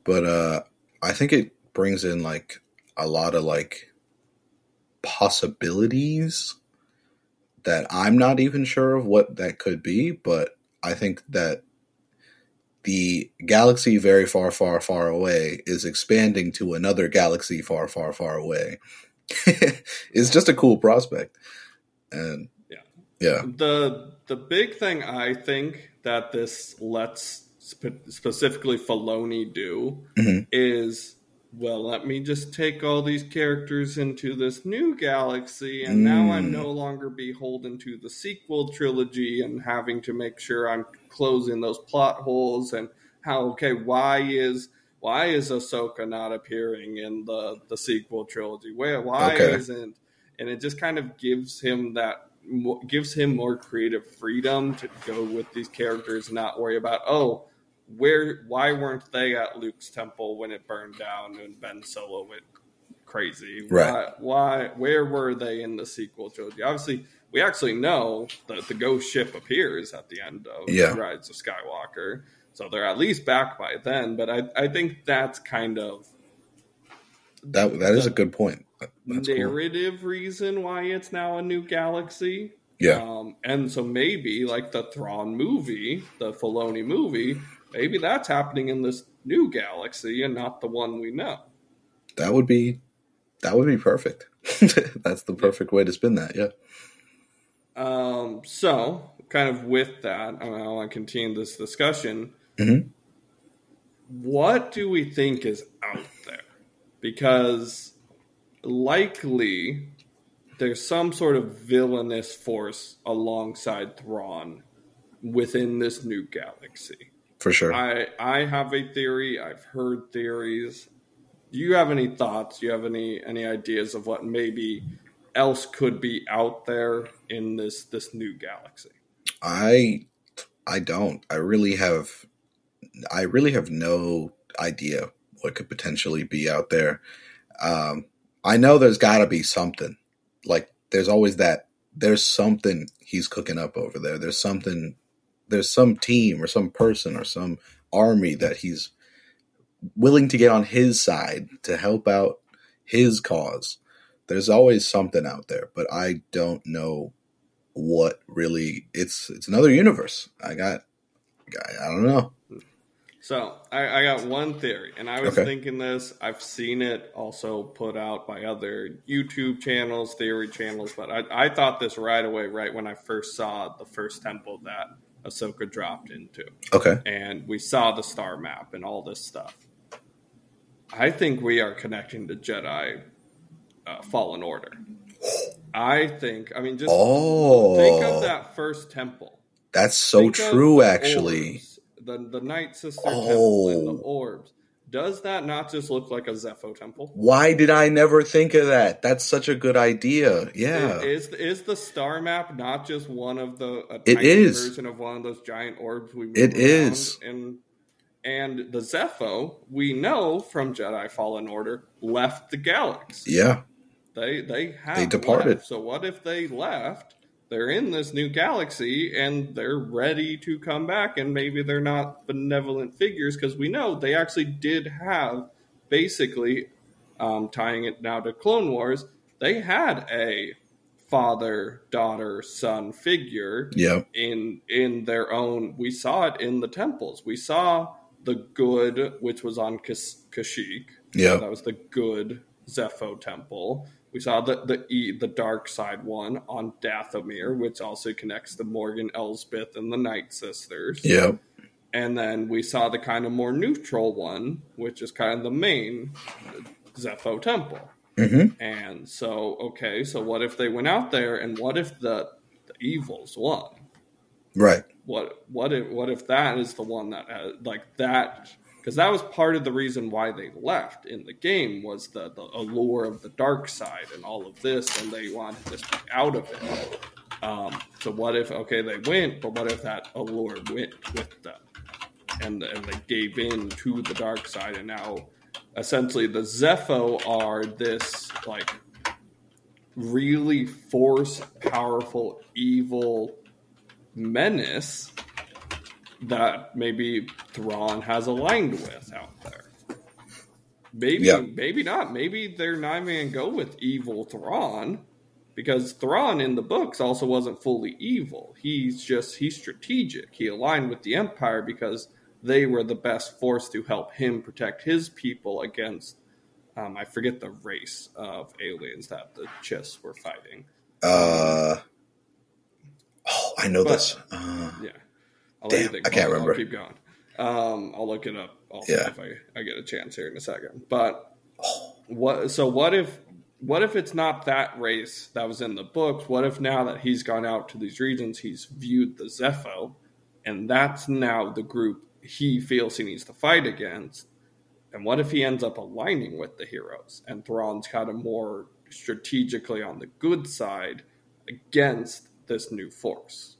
but uh, I think it brings in like a lot of like possibilities that I'm not even sure of what that could be, but I think that the galaxy very far, far, far away is expanding to another galaxy far, far, far away. <laughs> it's just a cool prospect. And Yeah. yeah, The the big thing I think that this lets spe- specifically Filoni do Mhm. is well, let me just take all these characters into this new galaxy, and now I'm Mm. no longer beholden to the sequel trilogy and having to make sure I'm closing those plot holes and how okay, why is why is Ahsoka not appearing in the the sequel trilogy? Where why Okay. isn't and it just kind of gives him that gives him more creative freedom to go with these characters and not worry about oh where why weren't they at Luke's temple when it burned down and Ben Solo went crazy Right. why, why where were they in the sequel trilogy obviously we actually know that the ghost ship appears at the end of Yeah. Rise of Skywalker so they're at least back by then but I, I think that's kind of that that is a good point. That's cool. narrative reason why it's now a new galaxy. Yeah. Um, and so maybe like the Thrawn movie, the Filoni movie, maybe that's happening in this new galaxy and not the one we know. That would be that would be perfect. <laughs> That's the perfect way to spin that. Yeah. Um, so kind of with that, I, want to continue this discussion. Mhm. What do we think is out there? Because likely there's some sort of villainous force alongside Thrawn within this new galaxy. For sure. I I have a theory. I've heard theories. Do you have any thoughts? Do you have any any ideas of what maybe else could be out there in this this new galaxy? I I don't. I really have I really have no idea what could potentially be out there. Um I know there's got to be something. Like there's always that there's something he's cooking up over there. There's something there's some team or some person or some army that he's willing to get on his side to help out his cause. There's always something out there, but I don't know what really it's it's another universe. I got I, I don't know. So I, I got one theory, and I was Okay. thinking this. I've seen it also put out by other YouTube channels, theory channels, but I, I thought this right away, right when I first saw the first temple that Ahsoka dropped into. Okay. and we saw the star map and all this stuff. I think we are connecting to Jedi uh, Fallen Order. I think. I mean, just Oh. think of that first temple. That's so Think true the actually. orbs, the the Night Sister temple and the Oh. orbs. Does that not just look like a Zeffo temple? Why did I never think of that? That's such a good idea. Yeah. Is is the star map not just one of the a It tiny is. version of one of those giant orbs we It is. and and the Zeffo, we know from Jedi Fallen Order, left the galaxy. Yeah. They they have They departed. left. So what if they left? They're in this new galaxy and they're ready to come back, and maybe they're not benevolent figures because we know they actually did have basically um, tying it now to Clone Wars. They had a father, daughter, son figure Yeah. in in their own. We saw it in the temples. We saw the good, which was on Kas- Kashyyyk. Yeah. That was the good Zeffo temple. We saw the the e, the dark side one on Dathomir, which also connects the Morgan Elsbeth and the Night Sisters. Yeah. And then we saw the kind of more neutral one, which is kind of the main Zeffo temple. hmm And so, okay, so what if they went out there, and what if the the evils won? Right. what what if what if that is the one that has, like that because that was part of the reason why they left in the game was the, the allure of the dark side and all of this and they wanted to be out of it. Um, so what if okay they went but what if that allure went with them? And and they gave in to the dark side and now essentially the Zeffo are this like really force powerful evil menace that maybe Thrawn has aligned with out there. Maybe, Yeah. maybe not. Maybe they're not even go with evil Thrawn because Thrawn in the books also wasn't fully evil. He's just he's strategic. He aligned with the Empire because they were the best force to help him protect his people against. Um, I forget the race of aliens that the Chiss were fighting. Uh, oh, I know But- this. Uh, Yeah. I'll Damn, I can't remember. I'll keep going. Um, I'll look it up also Yeah. if I, I get a chance here in a second. But what? So what if? What if it's not that race that was in the books? What if now that he's gone out to these regions, he's viewed the Zeffo, and that's now the group he feels he needs to fight against? And what if he ends up aligning with the heroes and Thrawn's kind of more strategically on the good side against this new force?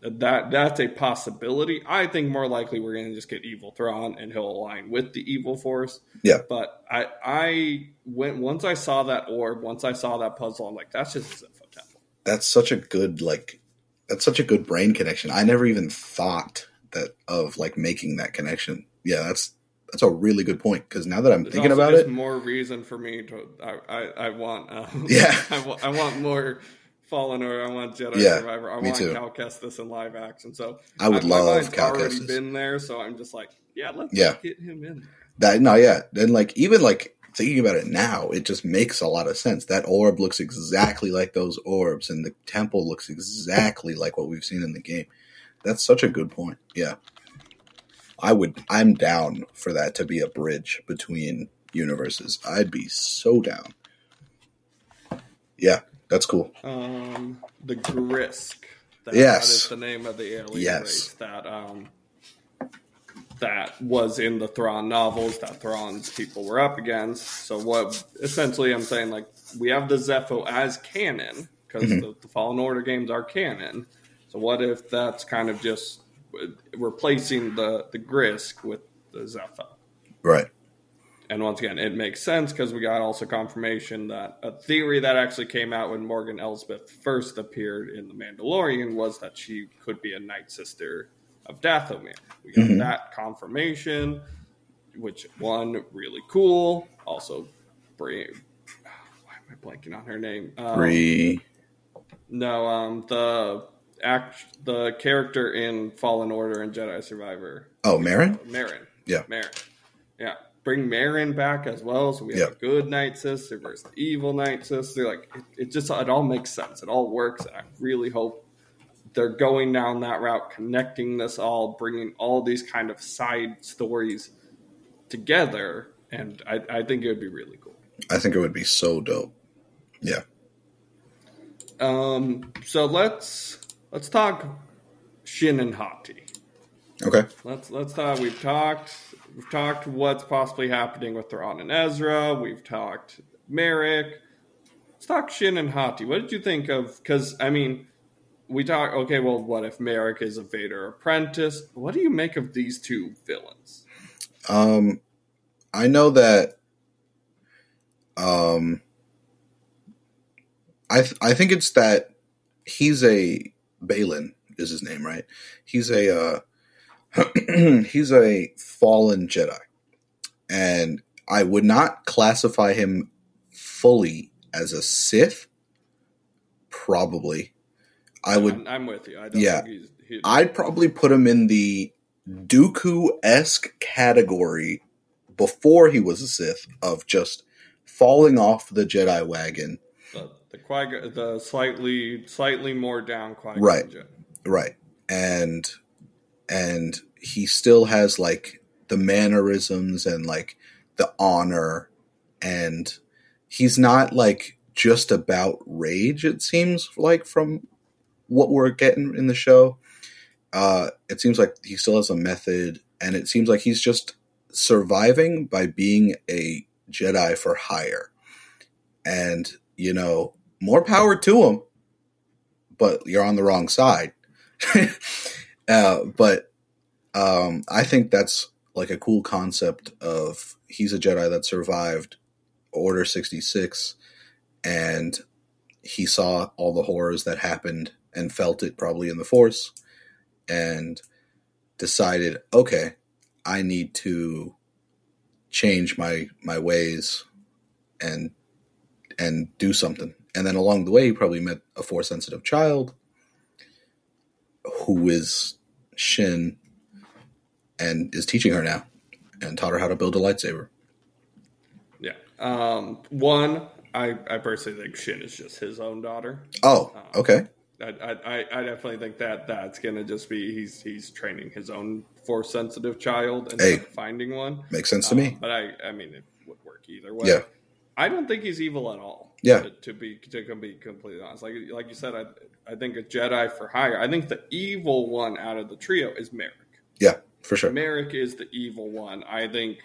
That that's a possibility. I think more likely we're going to just get evil Thrawn and he'll align with the evil force. Yeah. But I I went once I saw that orb, once I saw that puzzle, I'm like, that's just a Zeffo temple. that's such a good like. That's such a good brain connection. I never even thought that of like making that connection. Yeah, that's that's a really good point because now that I'm There's thinking about it, more reason for me to I I, I want um, Yeah. <laughs> I, I want more Fallen Order. I want Jedi Yeah, Survivor. I want too. Cal Kestis in live action. So I would my love Cal already Kestis. been there, so I'm just like, yeah, let's Yeah. get him in. That no, yeah. Then like even like thinking about it now, it just makes a lot of sense. That orb looks exactly like those orbs, and the temple looks exactly like what we've seen in the game. That's such a good point. Yeah. I would I'm down for that to be a bridge between universes. I'd be so down. Yeah, that's cool. Um, the Grysk. That, Yes. that is the name of the alien Yes. race that um that was in the Thrawn novels that Thrawn's people were up against. So what essentially I'm saying like we have the Zeffo as canon because Mhm. the, the Fallen Order games are canon. So what if that's kind of just replacing the the Grysk with the Zeffo? Right. And once again, it makes sense because we got also confirmation that a theory that actually came out when Morgan Elsbeth first appeared in The Mandalorian was that she could be a Night Sister of Dathomir. We got Mhm. that confirmation, which one really cool. Also, Brie. Why am I blanking on her name? Um, Bree. No, um, the act, the character in Fallen Order and Jedi Survivor. Oh, Merrin? Merrin. Yeah. Merrin. Yeah. Bring Merrin back as well. So we have Yeah. a good Night Sister versus the evil Night Sister. Like it, it just it all makes sense. It all works. And I really hope they're going down that route, connecting this all, bringing all these kind of side stories together. And I, I think it would be really cool. I think it would be so dope. Yeah. Um, so let's let's talk Shin and Hati. Okay. Let's let's talk. We've talked. We've talked what's possibly happening with Thrawn and Ezra. We've talked Marrok. Let's talk Shin and Hati. What did you think of? Because I mean, we talk. Okay, well, what if Marrok is a Vader apprentice? What do you make of these two villains? Um, I know that. Um, I th- I think it's that he's a Baylan is his name, right? He's a uh, <clears throat> he's a fallen Jedi, and I would not classify him fully as a Sith. Probably, I would. I'm, I'm with you. I don't Yeah. think he's, I'd probably put him in the Dooku esque category before he was a Sith of just falling off the Jedi wagon. the the, Qui- the slightly slightly more down Qui Right. Right. And and he still has like the mannerisms and like the honor and he's not like just about rage it seems like from what we're getting in the show. Uh it seems like he still has a method and it seems like he's just surviving by being a Jedi for hire. And you know, more power to him, but you're on the wrong side. <laughs> uh, but um, I think that's like a cool concept of he's a Jedi that survived Order 66 and he saw all the horrors that happened and felt it probably in the Force and decided, okay, I need to change my my ways and and do something. And then along the way, he probably met a force sensitive child who is Shin and is teaching her now and taught her how to build a lightsaber. Yeah. Um, one, I, I personally think Shin is just his own daughter. Oh, okay. I, I, I- definitely think that that's gonna just be he's he's training his own force sensitive child and Hey. finding one. Makes sense to Um, me. but I I mean it would work either way. Yeah. I don't think he's evil at all. Yeah. To, to be to be completely honest, like like you said, I I think a Jedi for hire. I think the evil one out of the trio is Marrok. Yeah, for sure. Marrok is the evil one. I think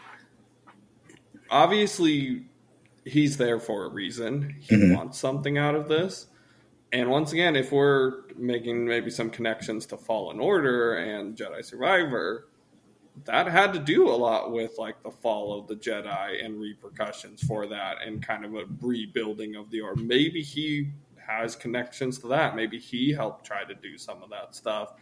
obviously he's there for a reason. He Mhm. wants something out of this. And once again, if we're making maybe some connections to Fallen Order and Jedi Survivor, that had to do a lot with like the fall of the Jedi and repercussions for that and kind of a rebuilding of the order. Maybe he has connections to that. Maybe he helped try to do some of that stuff.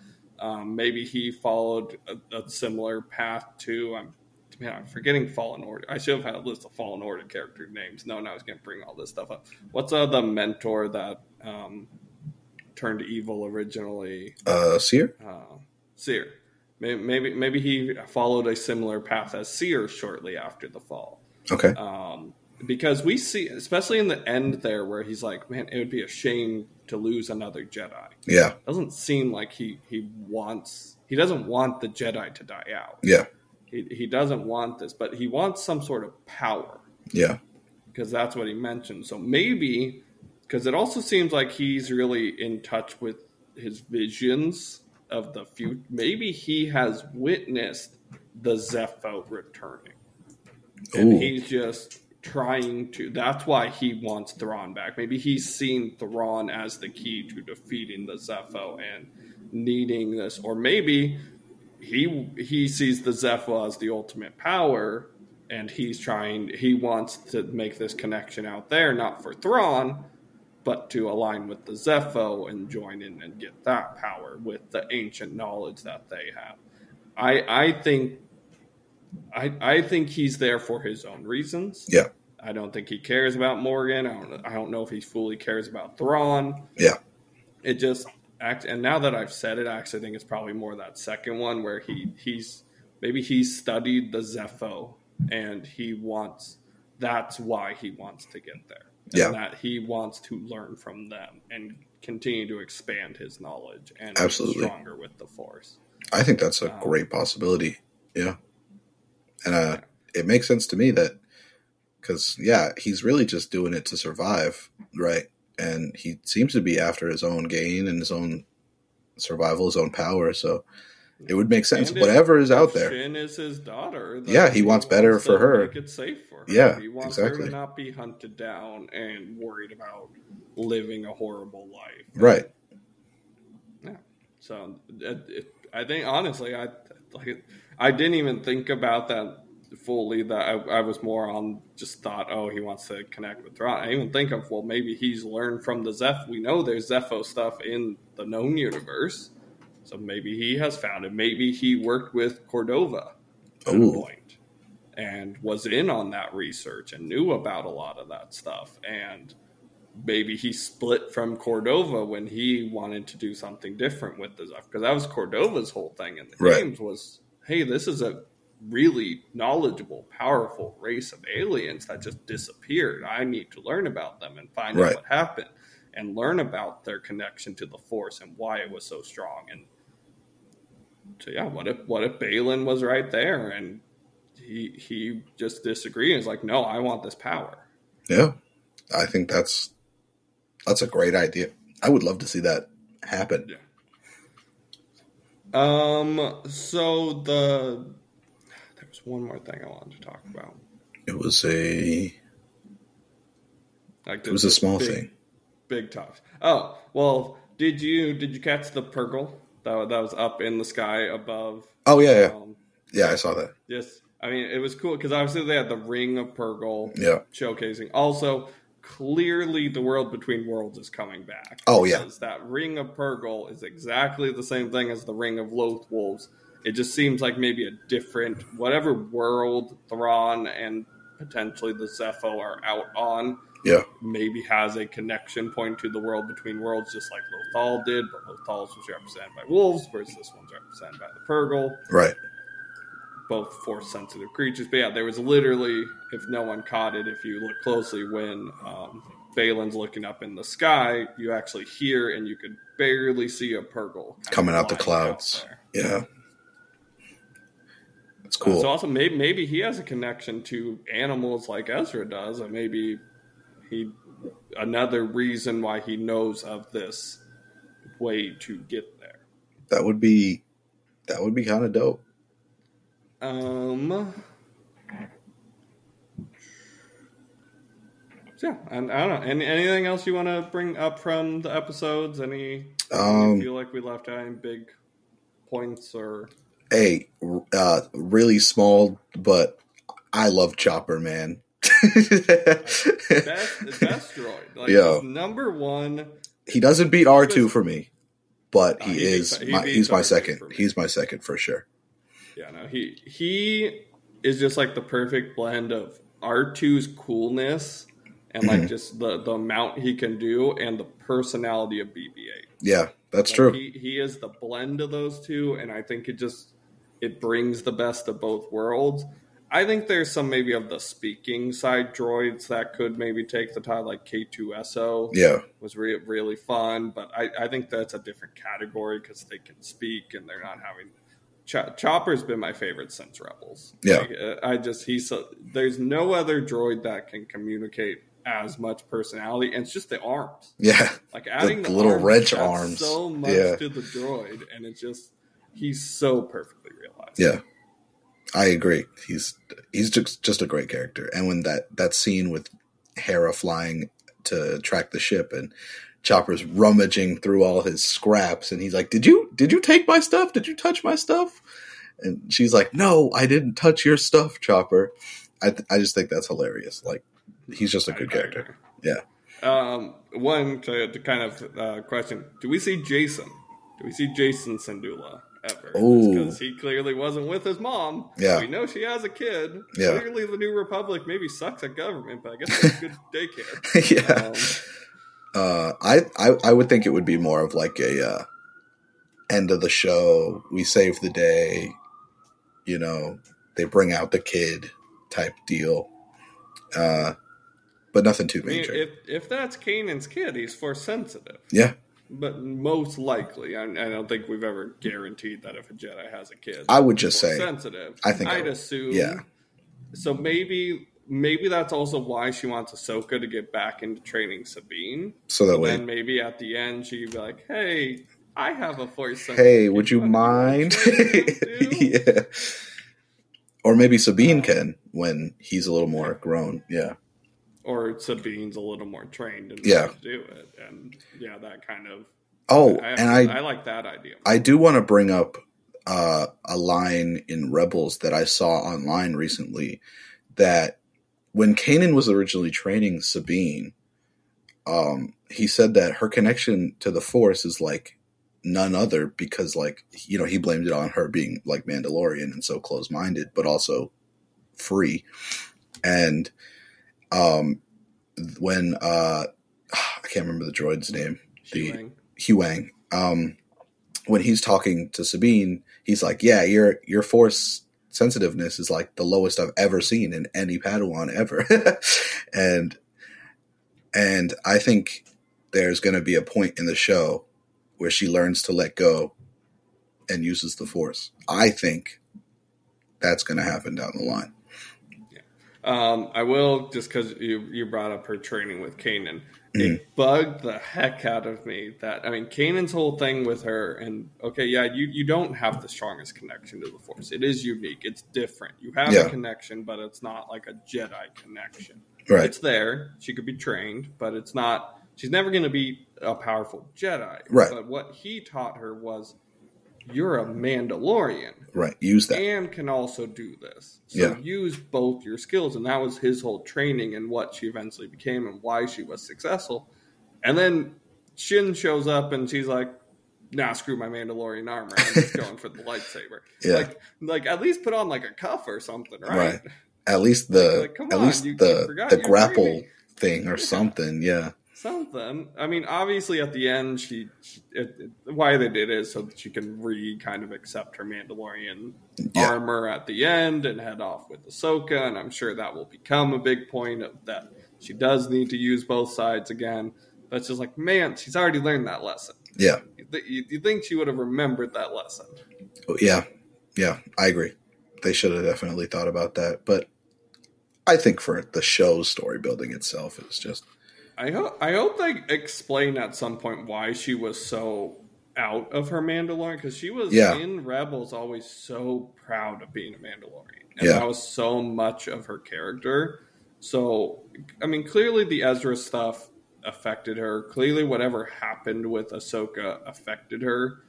Um, maybe he followed a, a similar path to. I'm man, I'm forgetting Fallen Order. I should have had a list of Fallen Order character names. No, now I was going to bring all this stuff up. What's uh, the mentor that um, turned evil originally? Uh, Cere? uh, Cere. Maybe, maybe maybe he followed a similar path as Cere shortly after the fall. Okay. Um, because we see, especially in the end there, where he's like, "Man, it would be a shame to lose another Jedi." Yeah. it Doesn't seem like he he wants. He doesn't want the Jedi to die out. Yeah. He he doesn't want this, but he wants some sort of power Yeah. because that's what he mentioned. So maybe because it also seems like he's really in touch with his visions of the future. Maybe he has witnessed the Zeffo returning, and Ooh. he's just trying to. That's why he wants Thrawn back. Maybe he's seen Thrawn as the key to defeating the Zeffo and needing this, or maybe he he sees the Zeffo as the ultimate power, and he's trying. He wants to make this connection out there, not for Thrawn, but to align with the Zeffo and join in and get that power with the ancient knowledge that they have. I I think I I think he's there for his own reasons. Yeah. I don't think he cares about Morgan. I don't I don't know if he fully cares about Thrawn. Yeah. It just act and now that I've said it, I actually think it's probably more that second one where he he's maybe he's studied the Zeffo and he wants that's why he wants to get there. And Yeah. that he wants to learn from them and continue to expand his knowledge and Absolutely. stronger with the force. I think that's a Um, great possibility. Yeah. And uh, it makes sense to me that, because, yeah, he's really just doing it to survive, right? And he seems to be after his own gain and his own survival, his own power. So it would make sense. And Whatever is out there. Shin is his daughter. Yeah, he wants better for her. Make it safe for her. Yeah, he wants her exactly. to not be hunted down and worried about living a horrible life. Right. Yeah. So it, it, I think honestly, I like I didn't even think about that fully. That I, I, was more on just thought, oh, he wants to connect with Thrawn. I even think of well, maybe he's learned from the Zeph. We know there's Zeffo stuff in the known universe, so maybe he has found it. Maybe he worked with Cordova at Ooh. point and was in on that research and knew about a lot of that stuff and maybe he split from Cordova when he wanted to do something different with the Zeph because that was Cordova's whole thing in the right. games was hey this is a really knowledgeable powerful race of aliens that just disappeared I need to learn about them and find right. out what happened and learn about their connection to the force and why it was so strong and so yeah what if what if Baylan was right there and he he just disagreed and is like no I want this power yeah I think that's that's a great idea. I would love to see that happen. Yeah. Um. So the there was one more thing I wanted to talk about. It was a. Like it was a small big, thing. Big tops. Oh well, did you did you catch the Purrgil that that was up in the sky above? Oh yeah, yeah, um, yeah. I saw that. Yes, I mean it was cool because obviously they had the ring of Purrgil. Yeah, showcasing. Also, clearly the world between worlds is coming back. Oh yeah, that ring of Purrgil is exactly the same thing as the ring of Loth Wolves. It just seems like maybe a different whatever world Thrawn and potentially the Zeffo are out on. Yeah, maybe has a connection point to the world between worlds, just like Lothal did. But Lothal's was represented by wolves, whereas this one's represented by the Purrgil. Right both force sensitive creatures. But yeah, there was literally, if no one caught it, if you look closely, when um, Baylan's looking up in the sky, you actually hear and you could barely see a Purrgil coming out the clouds. Out yeah. It's cool. Uh, so also maybe maybe he has a connection to animals like Ezra does, and maybe he another reason why he knows of this way to get there. That would be that would be kind of dope. Um. So yeah, and I don't know. Any, anything else you want to bring up from the episodes? Any? Um, feel like we left out any big points or? Hey, uh, really small, but I love Chopper, man. best, best droid, <laughs> like Yo. number one. He doesn't beat R two for me, but he, uh, he is. Beats, my, he he's my second. He's my second for sure. Yeah, no, he he is just like the perfect blend of R2's coolness and like mm-hmm. just the the amount he can do and the personality of BB-8. Yeah, that's like true. He he is the blend of those two, and I think it just it brings the best of both worlds. I think there's some maybe of the speaking side droids that could maybe take the title, like K2SO. Yeah, was re- really fun, but I, I think that's a different category because they can speak and they're not having Ch- Chopper's been my favorite since Rebels. Yeah, like, uh, I just he's there's no other droid that can communicate as much personality, and it's just the arms. Yeah, like adding the, the little wrench arms so much yeah. to the droid, and it's just he's so perfectly realized. Yeah, I agree. He's he's just just a great character, and when that that scene with Hera flying to track the ship and Chopper's rummaging through all his scraps, and he's like, "Did you did you take my stuff? Did you touch my stuff?" And she's like, "No, I didn't touch your stuff, Chopper." I th- I just think that's hilarious. Like, he's just a good character. Yeah. Um, one to, to kind of uh, question: Do we see Jacen? Do we see Jacen Syndulla? ever? Because he clearly wasn't with his mom. Yeah. We know she has a kid. Yeah. Clearly, the New Republic maybe sucks at government, but I guess it's a good <laughs> daycare. yeah. Um, uh, I, I I would think it would be more of like a uh, end of the show. We save the day. You know, they bring out the kid type deal. Uh, but nothing too major. If if that's Kanan's kid, he's force sensitive. Yeah. But most likely, I, I, don't think we've ever guaranteed that if a Jedi has a kid, I would just say sensitive. I think I'd I assume. Yeah. So maybe maybe that's also why she wants Ahsoka to get back into training Sabine. So that way, and maybe at the end she'd be like, "Hey, I have a force. Hey, would you mind?" <laughs> <laughs> yeah. Or maybe Sabine uh, can when he's a little more grown. Yeah. Or Sabine's a little more trained and yeah. to do it, and yeah, that kind of Oh, I, and I I like that idea. I do want to bring up uh, a line in Rebels that I saw online recently that when Kanan was originally training Sabine, um, he said that her connection to the Force is like none other because, like, you know, he blamed it on her being like Mandalorian and so close minded, but also free. And um, when uh, <sighs> I can't remember the droid's name, the. Huyang, um, when he's talking to Sabine, he's like, "Yeah, your your force sensitiveness is like the lowest I've ever seen in any Padawan ever," <laughs> and and I think there's going to be a point in the show where she learns to let go and uses the force. I think that's going to happen down the line. Um, I will just because you you brought up her training with Kanan. Mm. It bugged the heck out of me that I mean Kanan's whole thing with her and okay yeah you you don't have the strongest connection to the Force. It is unique. It's different. You have Yeah. a connection, but it's not like a Jedi connection. Right. It's there. She could be trained, but it's not. She's never going to be a powerful Jedi. Right. But what he taught her was, you're a Mandalorian Right. Use that. and can also do this. So Yeah. use both your skills, and that was his whole training and what she eventually became and why she was successful. And then Shin shows up and she's like, "Nah, screw my Mandalorian armor. I'm just going for the <laughs> lightsaber." Yeah. Like, like at least put on like a cuff or something, right? Right. At least the Like, at on, least you- you the forgot the grapple dreaming. thing or <laughs> something. Yeah. Something. I mean, obviously, at the end, she, she it, it- why they did it is so that she can re kind of accept her Mandalorian Yeah. armor at the end and head off with Ahsoka, and I'm sure that will become a big point of that she does need to use both sides again. But it's just like, man, she's already learned that lesson. Yeah. You, th- you, think she would have remembered that lesson? Oh, Yeah, yeah, I agree. They should have definitely thought about that, but I think for the show's story building itself, it's just I hope I hope they explain at some point why she was so out of her Mandalorian because she was Yeah. in Rebels always so proud of being a Mandalorian, and Yeah. that was so much of her character. So, I mean, clearly the Ezra stuff affected her. Clearly, whatever happened with Ahsoka affected her.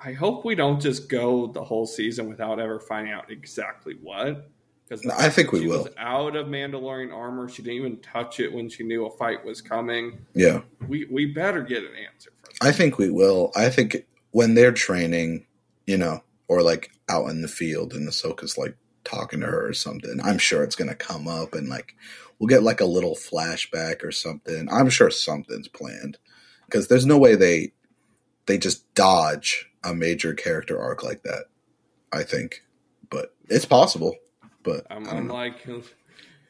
I hope we don't just go the whole season without ever finding out exactly what. Because I think we she will. was out of Mandalorian armor. She didn't even touch it when she knew a fight was coming. yeah. We we better get an answer for I think we will. I think when they're training, you know, or like out in the field and Ahsoka's like talking to her or something, I'm sure it's gonna come up and like we'll get like a little flashback or something. I'm sure something's planned because there's no way they they just dodge a major character arc like that. I think, but it's possible. But I'm, I'm like, <laughs> you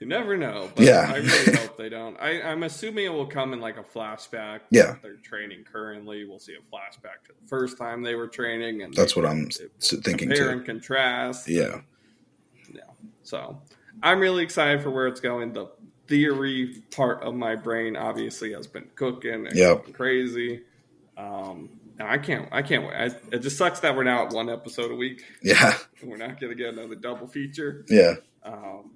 never know. But Yeah. I really <laughs> hope they don't. I, I'm assuming it will come in like a flashback. Yeah. they're training currently. We'll see a flashback to the first time they were training, and That's they what I'm thinking compare too. and contrast. Yeah, Yeah. So I'm really excited for where it's going. The theory part of my brain obviously has been cooking and Yep. crazy. Um, and I can't, I can't wait. I, it just sucks that we're now at one episode a week. yeah, <laughs> we're not going to get another double feature. yeah. Um,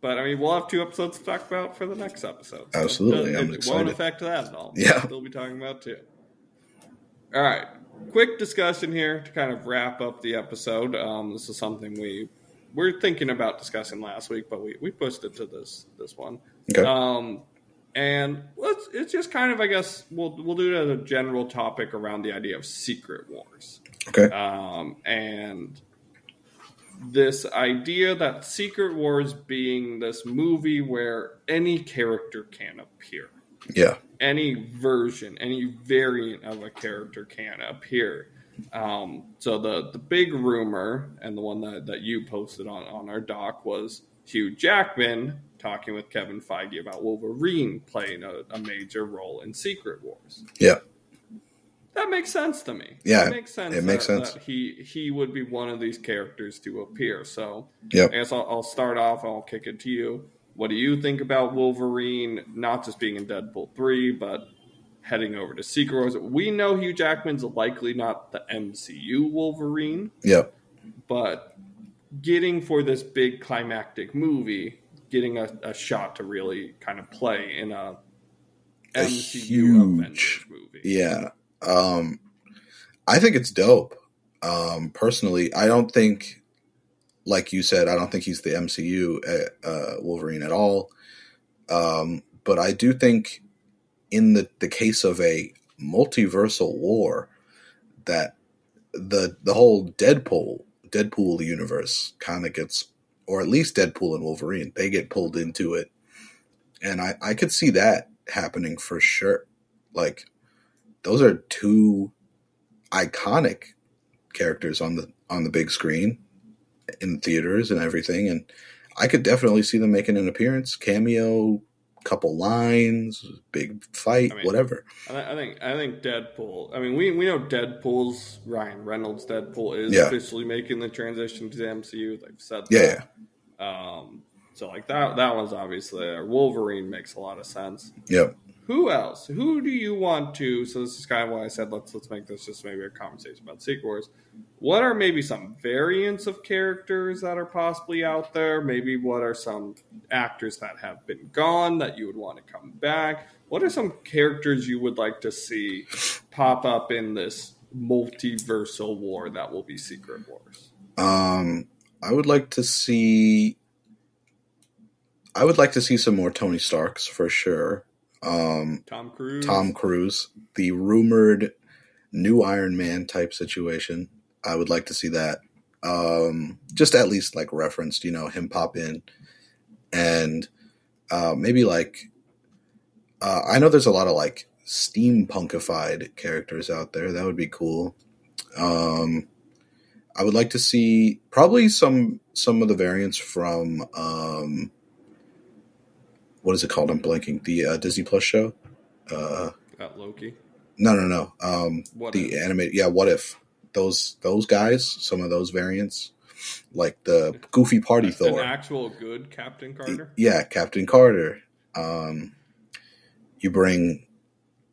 but I mean, we'll have two episodes to talk about for the next episode. So Absolutely. it, I'm it excited. won't affect that at all. Yeah. We'll be talking about too. All right. Quick discussion here to kind of wrap up the episode. Um, this is something we we're thinking about discussing last week, but we, we pushed it to this this one. Okay. Um, and let's it's just kind of I guess we'll we'll do it as a general topic around the idea of secret wars Okay. um, and this idea that Secret Wars being this movie where any character can appear, Yeah. any version, any variant of a character can appear. Um, so the the big rumor and the one that, that you posted on, on our doc was Hugh Jackman talking with Kevin Feige about Wolverine playing a, a major role in Secret Wars. Yeah. That makes sense to me. Yeah, it makes sense. it makes that- sense. that he he would be one of these characters to appear. So Yep. I guess I'll, I'll start off. I'll kick it to you. What do you think about Wolverine? Not just being in Deadpool three, but heading over to Secret Wars. We know Hugh Jackman's likely not the MCU Wolverine, Yep. but getting for this big climactic movie, getting a, a shot to really kind of play in a, A MCU huge- Avengers movie. Yeah. Um, I think it's dope. Um, personally, I don't think, like you said, I don't think he's the MCU uh, uh, Wolverine at all. Um, but I do think, in the the case of a multiversal war, that the the whole Deadpool Deadpool universe kind of gets, or at least Deadpool and Wolverine, they get pulled into it, and I I could see that happening for sure. Like those are two iconic characters on the on the big screen in theaters and everything and I could definitely see them making an appearance, cameo, couple lines, big fight, I mean, whatever. I, I think I think Deadpool. I mean, we we know Deadpool's Ryan Reynolds. Deadpool is Yeah. officially making the transition to the MCU. They've said Yeah. Um, so like that that one's obviously there. Wolverine makes a lot of sense. Yep. Who else? Who do you want to? So this is kind of why I said let's let's make this just maybe a conversation about Secret Wars. What are maybe some variants of characters that are possibly out there? Maybe what are some actors that have been gone that you would want to come back? What are some characters you would like to see pop up in this multiversal war that will be Secret Wars? Um, I would like to see. I would like to see some more Tony Starks for sure. Um, Tom Cruise. Tom Cruise, the rumored new Iron Man type situation. I would like to see that. Um, just at least like referenced, you know, him pop in and uh, maybe like uh, I know there's a lot of like steampunkified characters out there. That would be cool. Um, I would like to see probably some some of the variants from um, what is it called? I'm blanking. The uh, Disney Plus show. Uh, At Loki. no, no, no. Um, What the if? animated. Yeah, what if those those guys? Some of those variants, like the Goofy Party An Thor. actual good Captain Carter. Yeah, Captain Carter. Um, you bring,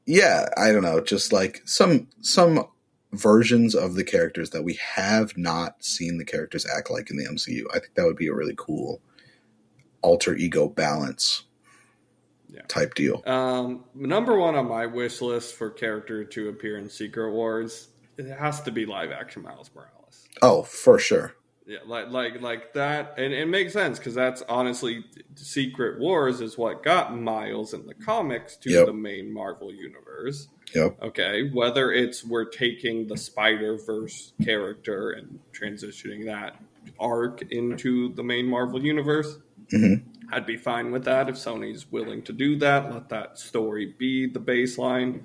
yeah, I don't know, just like some some versions of the characters that we have not seen the characters act like in the MCU. I think that would be a really cool alter ego balance Yeah. type deal. Um, number one on my wish list for character to appear in Secret Wars, it has to be live action Miles Morales. Oh, for sure. Yeah, like like like that, and it makes sense because that's honestly Secret Wars is what got Miles in the comics to Yep. the main Marvel universe. Yep. Okay, whether it's we're taking the Spider Verse character and transitioning that arc into the main Marvel universe, Mhm. I'd be fine with that if Sony's willing to do that. Let that story be the baseline.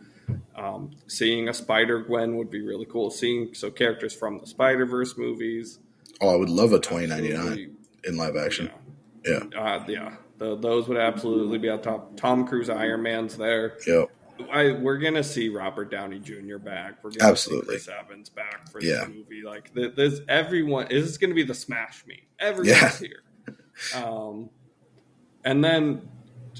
Um, seeing a Spider Gwen would be really cool. Seeing so characters from the Spider Verse movies. Oh, I would love a 2099 in live action. you Yeah. uh, yeah, the, those would absolutely be on top. Tom Cruise Iron Man's there. Yep. I, we're gonna see Robert Downey Jr. back. We're gonna Absolutely. see Chris Evans back for Yeah. this movie. Like th- this, everyone this is gonna be the smash me. Everyone's Yeah. here. Um, and then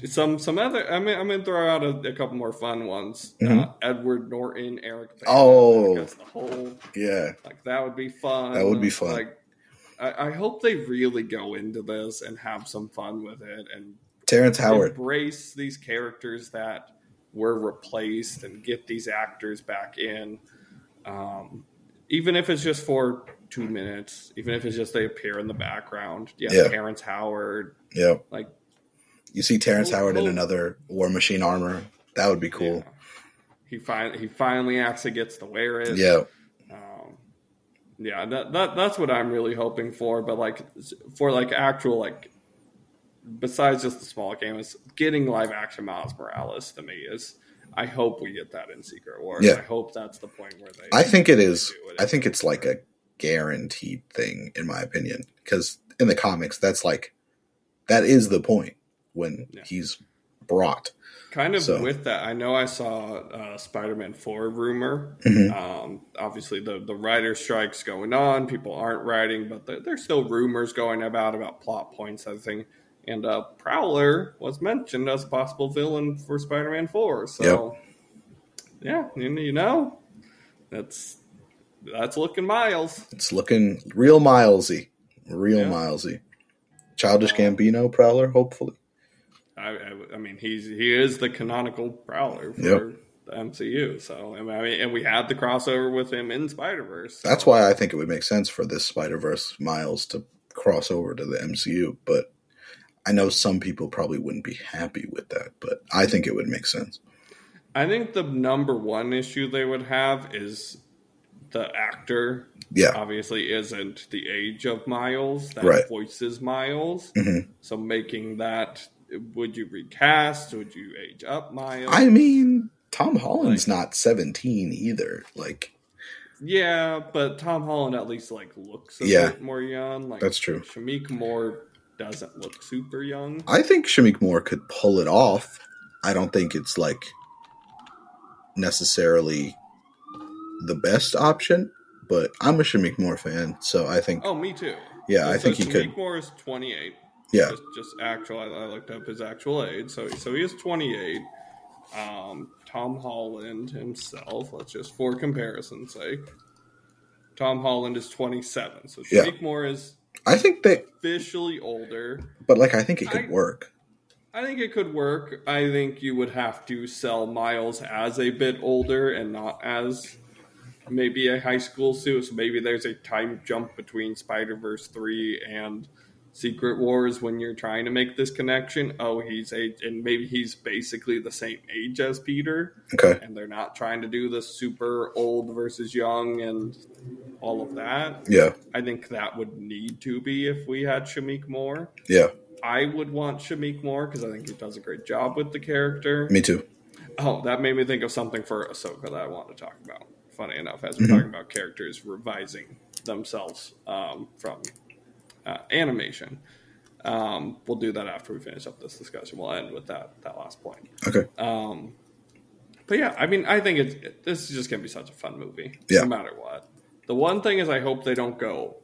some some other. I mean, I'm gonna throw out a, a couple more fun ones. Uh, Mhm. Edward Norton, Eric. Bana, Oh. the whole Yeah. like that would be fun. That would be fun. Like, I, I hope they really go into this and have some fun with it and Terrence Howard. embrace these characters that were replaced and get these actors back in. Um, even if it's just for two minutes, even if it's just they appear in the background. Yeah, Yeah. Terrence Howard. Yeah, Like, You see Terrence Howard in another War Machine armor. That would be cool. yeah. he fin- he finally actually gets to wear it. Yeah. Um, yeah, that, that that's what I'm really hoping for. But like for like actual like besides just the small games, getting live action Miles Morales to me is I hope we get that in Secret Wars. Yeah. I hope that's the point where they I think it is. I think it's like a guaranteed thing, in my opinion, because in the comics, that's like that is the point when Yeah. he's brought. kind of so- with that. I know I saw uh, Spider-Man Four rumor. Mhm. Um, obviously, the the writer strikes going on. People aren't writing, but there, there's still rumors going about about plot points, I think, And uh, Prowler was mentioned as a possible villain for Spider-Man Four. So, yeah, you, you know, that's that's looking miles. It's looking real Milesy, real Yeah. Milesy. Childish Gambino, Prowler, hopefully. I, I, I mean, he's he is the canonical Prowler for Yep. the MCU. So I mean, and we had the crossover with him in Spider Verse. So. That's why I think it would make sense for this Spider Verse Miles to cross over to the MCU. But I know some people probably wouldn't be happy with that, but I think it would make sense. I think the number one issue they would have is the actor. Yeah. Obviously, isn't the age of Miles that Right. voices Miles. Mhm. So making that, would you recast? Would you age up Miles? I mean, Tom Holland's not 17 either. Like, Yeah, but Tom Holland at least like looks a Yeah. bit more young. Like That's true. Shameik Moore doesn't look super young. I think Shameik Moore could pull it off. I don't think it's like necessarily the best option, but I'm a Shameik Moore fan, so I think Oh, me too. yeah, So- I think so he Shameik could. Moore is 28. Yeah, Just, just actual. I, I looked up his actual age. So so he is 28. Um, Tom Holland himself. Let's just for comparison's sake. Tom Holland is 27. So Yeah. Shameik Moore is I think that, officially older. but like I think it could I- work. I think it could work. I think you would have to sell Miles as a bit older and not as maybe a high school suit. So maybe there's a time jump between Spider Verse 3 and Secret Wars when you're trying to make this connection. Oh, he's a, and maybe he's basically the same age as Peter, Okay, and they're not trying to do the super old versus young and all of that. yeah, I think that would need to be if we had Shameik Moore. yeah, I would want Shameik Moore because I think he does a great job with the character. me too. Oh, that made me think of something for Ahsoka that I want to talk about. Funny enough, as we're Mm-hmm. talking about characters revising themselves um, from uh, animation, um, we'll do that after we finish up this discussion. We'll end with that that last point. Okay, Um, but yeah, I mean, I think it's it, this is just gonna be such a fun movie, Yeah. no matter what. The one thing is, I hope they don't go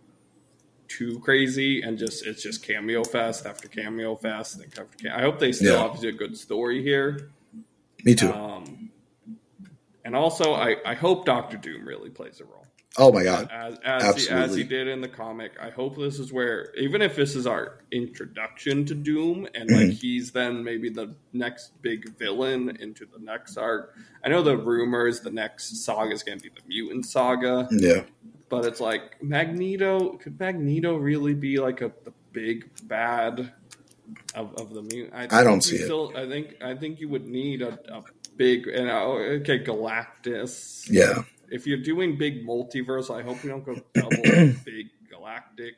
too crazy and just it's just cameo fest after cameo fest. and After I hope they still Yeah. obviously a good story here. me too. Um, and also, I, I hope Doctor Doom really plays a role oh my god, as as he, as he did in the comic. I hope this is where, even if this is our introduction to Doom, and Mm-hmm. like he's then maybe the next big villain into the next arc. I know the rumors the next saga is going to be the mutant saga, yeah, but it's like Magneto. Could Magneto really be like a the big bad of, of the mutant? I don't think you see it. I think I think you would need a, a big and okay Galactus yeah, if you're doing big multiverse, I hope you don't go double <clears throat> big galactic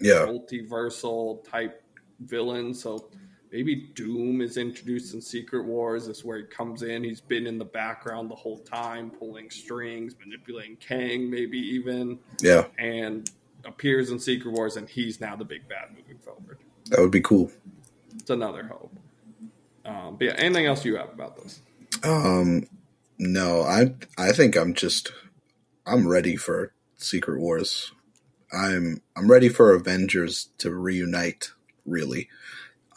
yeah, multiversal type villain. So maybe Doom is introduced in Secret Wars. This is where he comes in. He's been in the background the whole time, pulling strings, manipulating Kang, maybe even, yeah. and appears in Secret Wars, and he's now the big bad moving forward. That would be cool. It's another hope. Um, but yeah, anything else you have about this? Um, no, I I think I'm just I'm ready for Secret Wars. I'm I'm ready for Avengers to reunite. Really,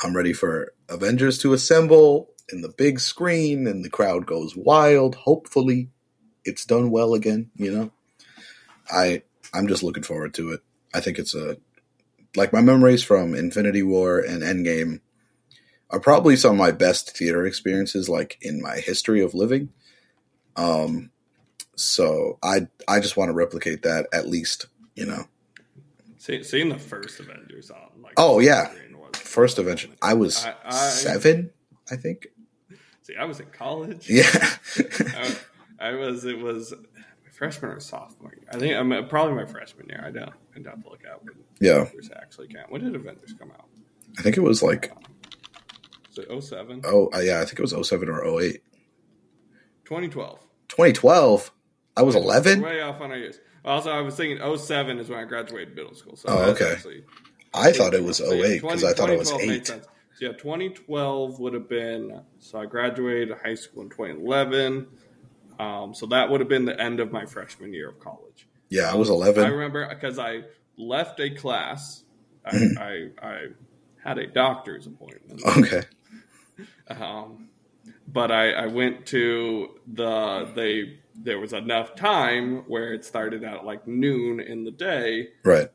I'm ready for Avengers to assemble in the big screen, and the crowd goes wild. Hopefully, it's done well again. You know, I I'm just looking forward to it. I think it's a like my memories from Infinity War and Endgame are probably some of my best theater experiences like in my history of living um so i i just want to replicate that at least you know See, seeing the first Avengers on like Oh, yeah. first adventure i was I- I- seven i think See, I was in college. yeah I, I was. It was freshman or sophomore. year. I think I'm probably my freshman year. I don't. Have to look out when yeah Avengers actually count. When did Avengers come out? i think it was like So 07? oh uh, yeah i think it was 07 or 08 2012. 2012 i was 11 Way off on our years. Also, I was thinking 07 is when I graduated middle school. So Oh, okay. i thought it was so yeah, 08 because i thought it was 8. So yeah, 2012 would have been. So I graduated high school in 2011. Um, so that would have been the end of my freshman year of college. yeah i was 11. I remember because I left a class. I, Mm-hmm. I, I had a doctor's appointment, okay um, but I, I went to the they. There was enough time where it started at like noon in the day. right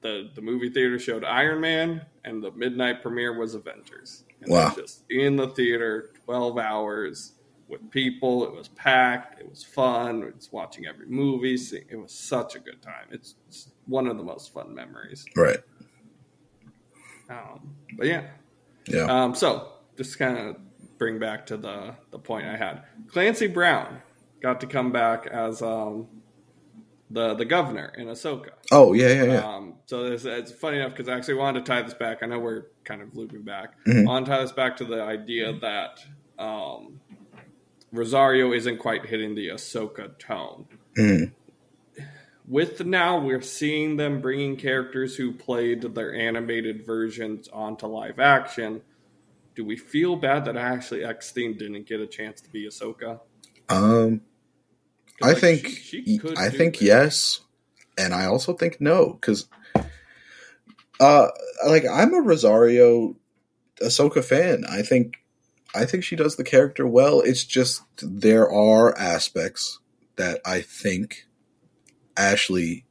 The the movie theater showed Iron Man, and the midnight premiere was Avengers. And Wow. Just in the theater, twelve hours, with people. It was packed. It was fun. It was watching every movie. It was such a good time. It's, it's one of the most fun memories. Right. Um, but yeah. Yeah. Um, so just kind of bring back to the the point I had. Clancy Brown got to come back as um, the the governor in Ahsoka. oh yeah, yeah, yeah. Um, so it's, it's funny enough because I actually wanted to tie this back. I know we're kind of looping back. Mhm. I want to tie this back to the idea that um, Rosario isn't quite hitting the Ahsoka tone. Mhm. With now, we're seeing them bringing characters who played their animated versions onto live action. Do we feel bad that Ashley Eckstein didn't get a chance to be Ahsoka? Um, I like, think she- she could I think it. yes, and I also think no because, uh, like I'm a Rosario Ahsoka fan. I think I think she does the character well. It's just there are aspects that I think Ashley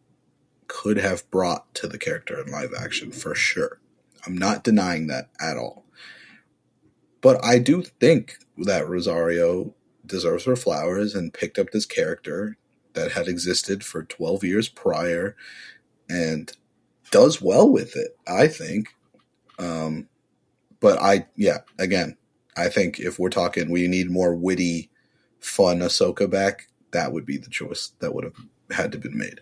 could have brought to the character in live action for sure. I'm not denying that at all. But I do think that Rosario deserves her flowers and picked up this character that had existed for 12 years prior and does well with it, I think. Um, but I, yeah, again, I think if we're talking we need more witty, fun Ahsoka back, that would be the choice that would have had to been made.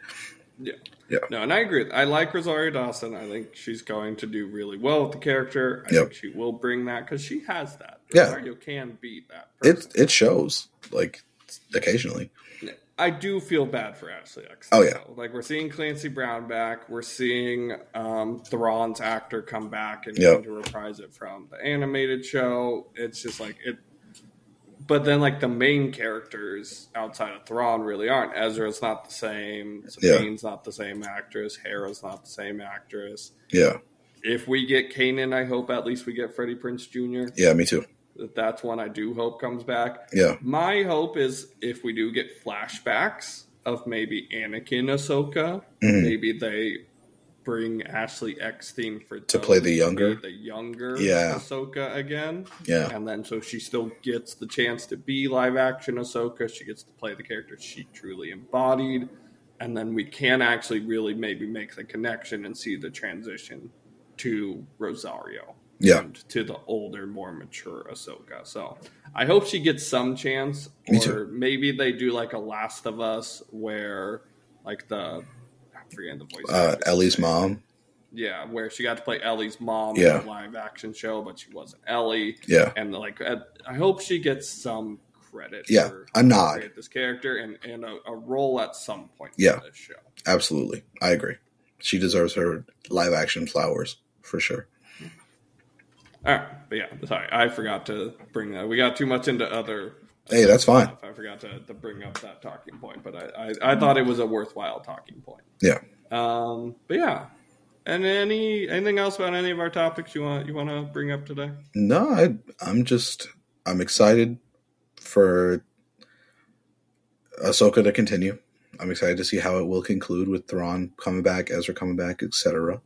No, and I agree. I like Rosario Dawson. I think she's going to do really well with the character. I Yep. think she will bring that because she has that. Yeah. Rosario can be that. It Person. it shows like occasionally. I do feel bad for Ashley Eckstein. Oh, yeah. like we're seeing Clancy Brown back. We're seeing um, Thrawn's actor come back and Yep. to reprise it from the animated show. It's just like it. But then, like the main characters outside of Thrawn really aren't. Ezra's not the same. Yeah. Sabine's not the same actress. Hera's not the same actress. Yeah, If we get Kanan, I hope at least we get Freddie Prinze Jr. yeah, me too. That's one I do hope comes back. Yeah, My hope is if we do get flashbacks of maybe Anakin Ahsoka, Mhm. maybe they bring Ashley Eckstein for To play the younger? the younger Yeah. Ahsoka again, yeah, and then so she still gets the chance to be live action Ahsoka. She gets to play the character she truly embodied, and then we can actually really maybe make the connection and see the transition to Rosario yeah. and to the older, more mature Ahsoka. So I hope she gets some chance, or maybe they do like a Last of Us, where like the forgetting the voice. Uh. Ellie's mom. yeah, where she got to play Ellie's mom Yeah. in a live action show, but she wasn't Ellie, Yeah, and like I I hope she gets some credit. Yeah, for a nod. this character and and a, a role at some point. Yeah. in this show. absolutely. I agree. She deserves her live action flowers for sure. All right, but yeah, sorry, I forgot to bring that. We got too much into other. Hey, that's fine. I forgot to, to bring up that talking point, but I, I, I thought it was a worthwhile talking point. Yeah. Um, but yeah, and any anything else about any of our topics you want you want to bring up today? No, I, I'm just I'm excited for Ahsoka to continue. I'm excited to see how it will conclude with Thrawn coming back, Ezra coming back, etc.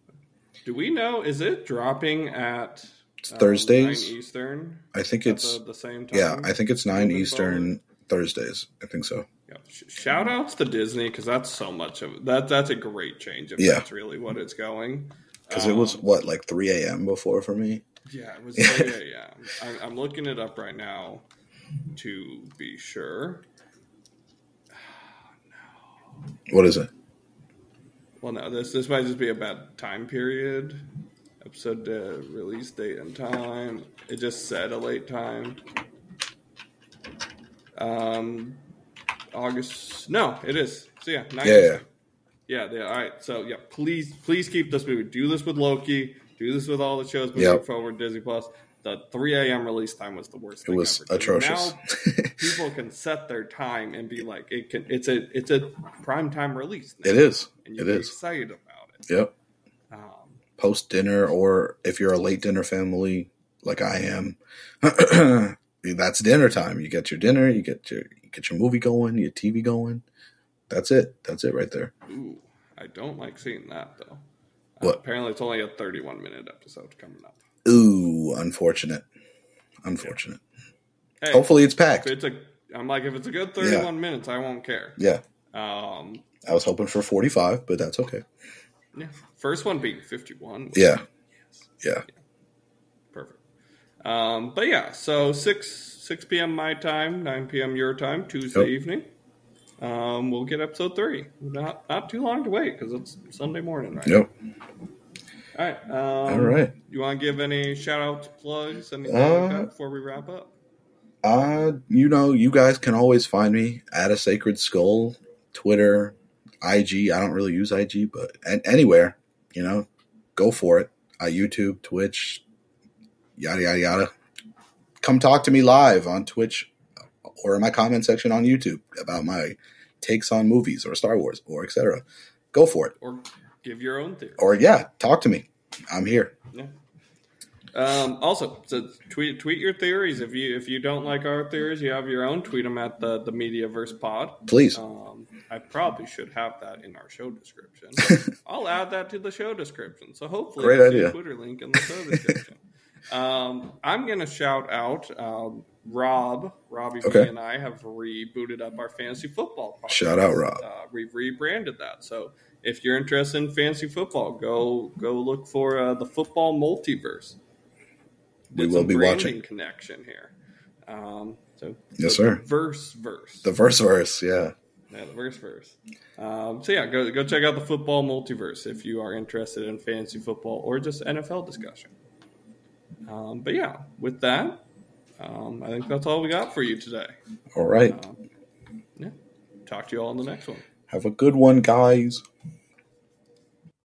Do we know? Is it dropping at Thursdays? 9 Eastern? I think it's the, the same time. yeah, I think it's nine Eastern Thursdays. I think so. Yeah. Shout outs to Disney because that's so much of that. That's a great change if Yeah. that's really what it's going. Because it was Um, what like 3 a.m. before for me. Yeah, it was. <laughs> yeah, yeah. I'm, I'm looking it up right now to be sure. <sighs> What is it? Well, no, this this might just be a bad time period. Episode release date and time. It just said a late time. Um, August. No, it is. So yeah, 9 Yeah, yeah. yeah. All right. So yeah, please, please keep this movie. Do this with Loki. Do this with all the shows moving Yep. forward. Disney Plus. The 3 a.m. release time was the worst. It was ever. atrocious. Now <laughs> people can set their time and be like, it can. It's a it's a prime time release. now, it is. and you It is. excited about it. Yep. Um, Post dinner, or if you're a late dinner family like I am, <clears throat> that's dinner time. You get your dinner, you get your you get your movie going, your TV going. That's it. That's it right there. ooh, I don't like seeing that though. What? Uh, apparently, it's only a 31 minute episode coming up. Ooh, unfortunate. Unfortunate. hey, Hopefully, it's packed. it's a, I'm like, if it's a good 31 minutes, I won't care. Yeah, Um, I was hoping for 45, but that's okay. Yeah, first one being 51. Yeah, yeah. Perfect. Um, but yeah, so six six p.m. my time, nine p.m. your time, Tuesday Yep. evening. Um, we'll get episode three. Not not too long to wait because it's Sunday morning, right? Yep. All right. Um, All right. You want to give any shout outs, plugs, anything Uh, like that before we wrap up? Uh, you know, you guys can always find me at a sacred skull, Twitter, IG. I don't really use IG, but anywhere, you know, go for it. Uh, YouTube, Twitch, yada yada yada. Come talk to me live on Twitch or in my comment section on YouTube about my takes on movies or Star Wars or etc. Go for it. Or give your own theory. Or yeah, talk to me. I'm here. Yeah. Um, also, so tweet tweet your theories. If you if you don't like our theories, you have your own. Tweet them at the the Mediaverse Pod. Please. Um, I probably should have that in our show description. <laughs> I'll add that to the show description. So hopefully, Great idea. a Twitter link in the show description. um, I'm going to shout out um, Rob, Robbie Okay. and I have rebooted up our fantasy football. Podcast. Shout out, Rob. Uh, we've rebranded that. So if you're interested in fantasy football, go go look for uh, the football multiverse. We will be watching. connection here. Um, so Yes, sir. Verse verse. The verse verse, yeah. Yeah, the verse verse. Um, so yeah, go go check out the football multiverse if you are interested in fantasy football or just NFL discussion. Um, but yeah, with that, um, I think that's all we got for you today. All right. Um, yeah, talk to you all in the next one. Have a good one, guys.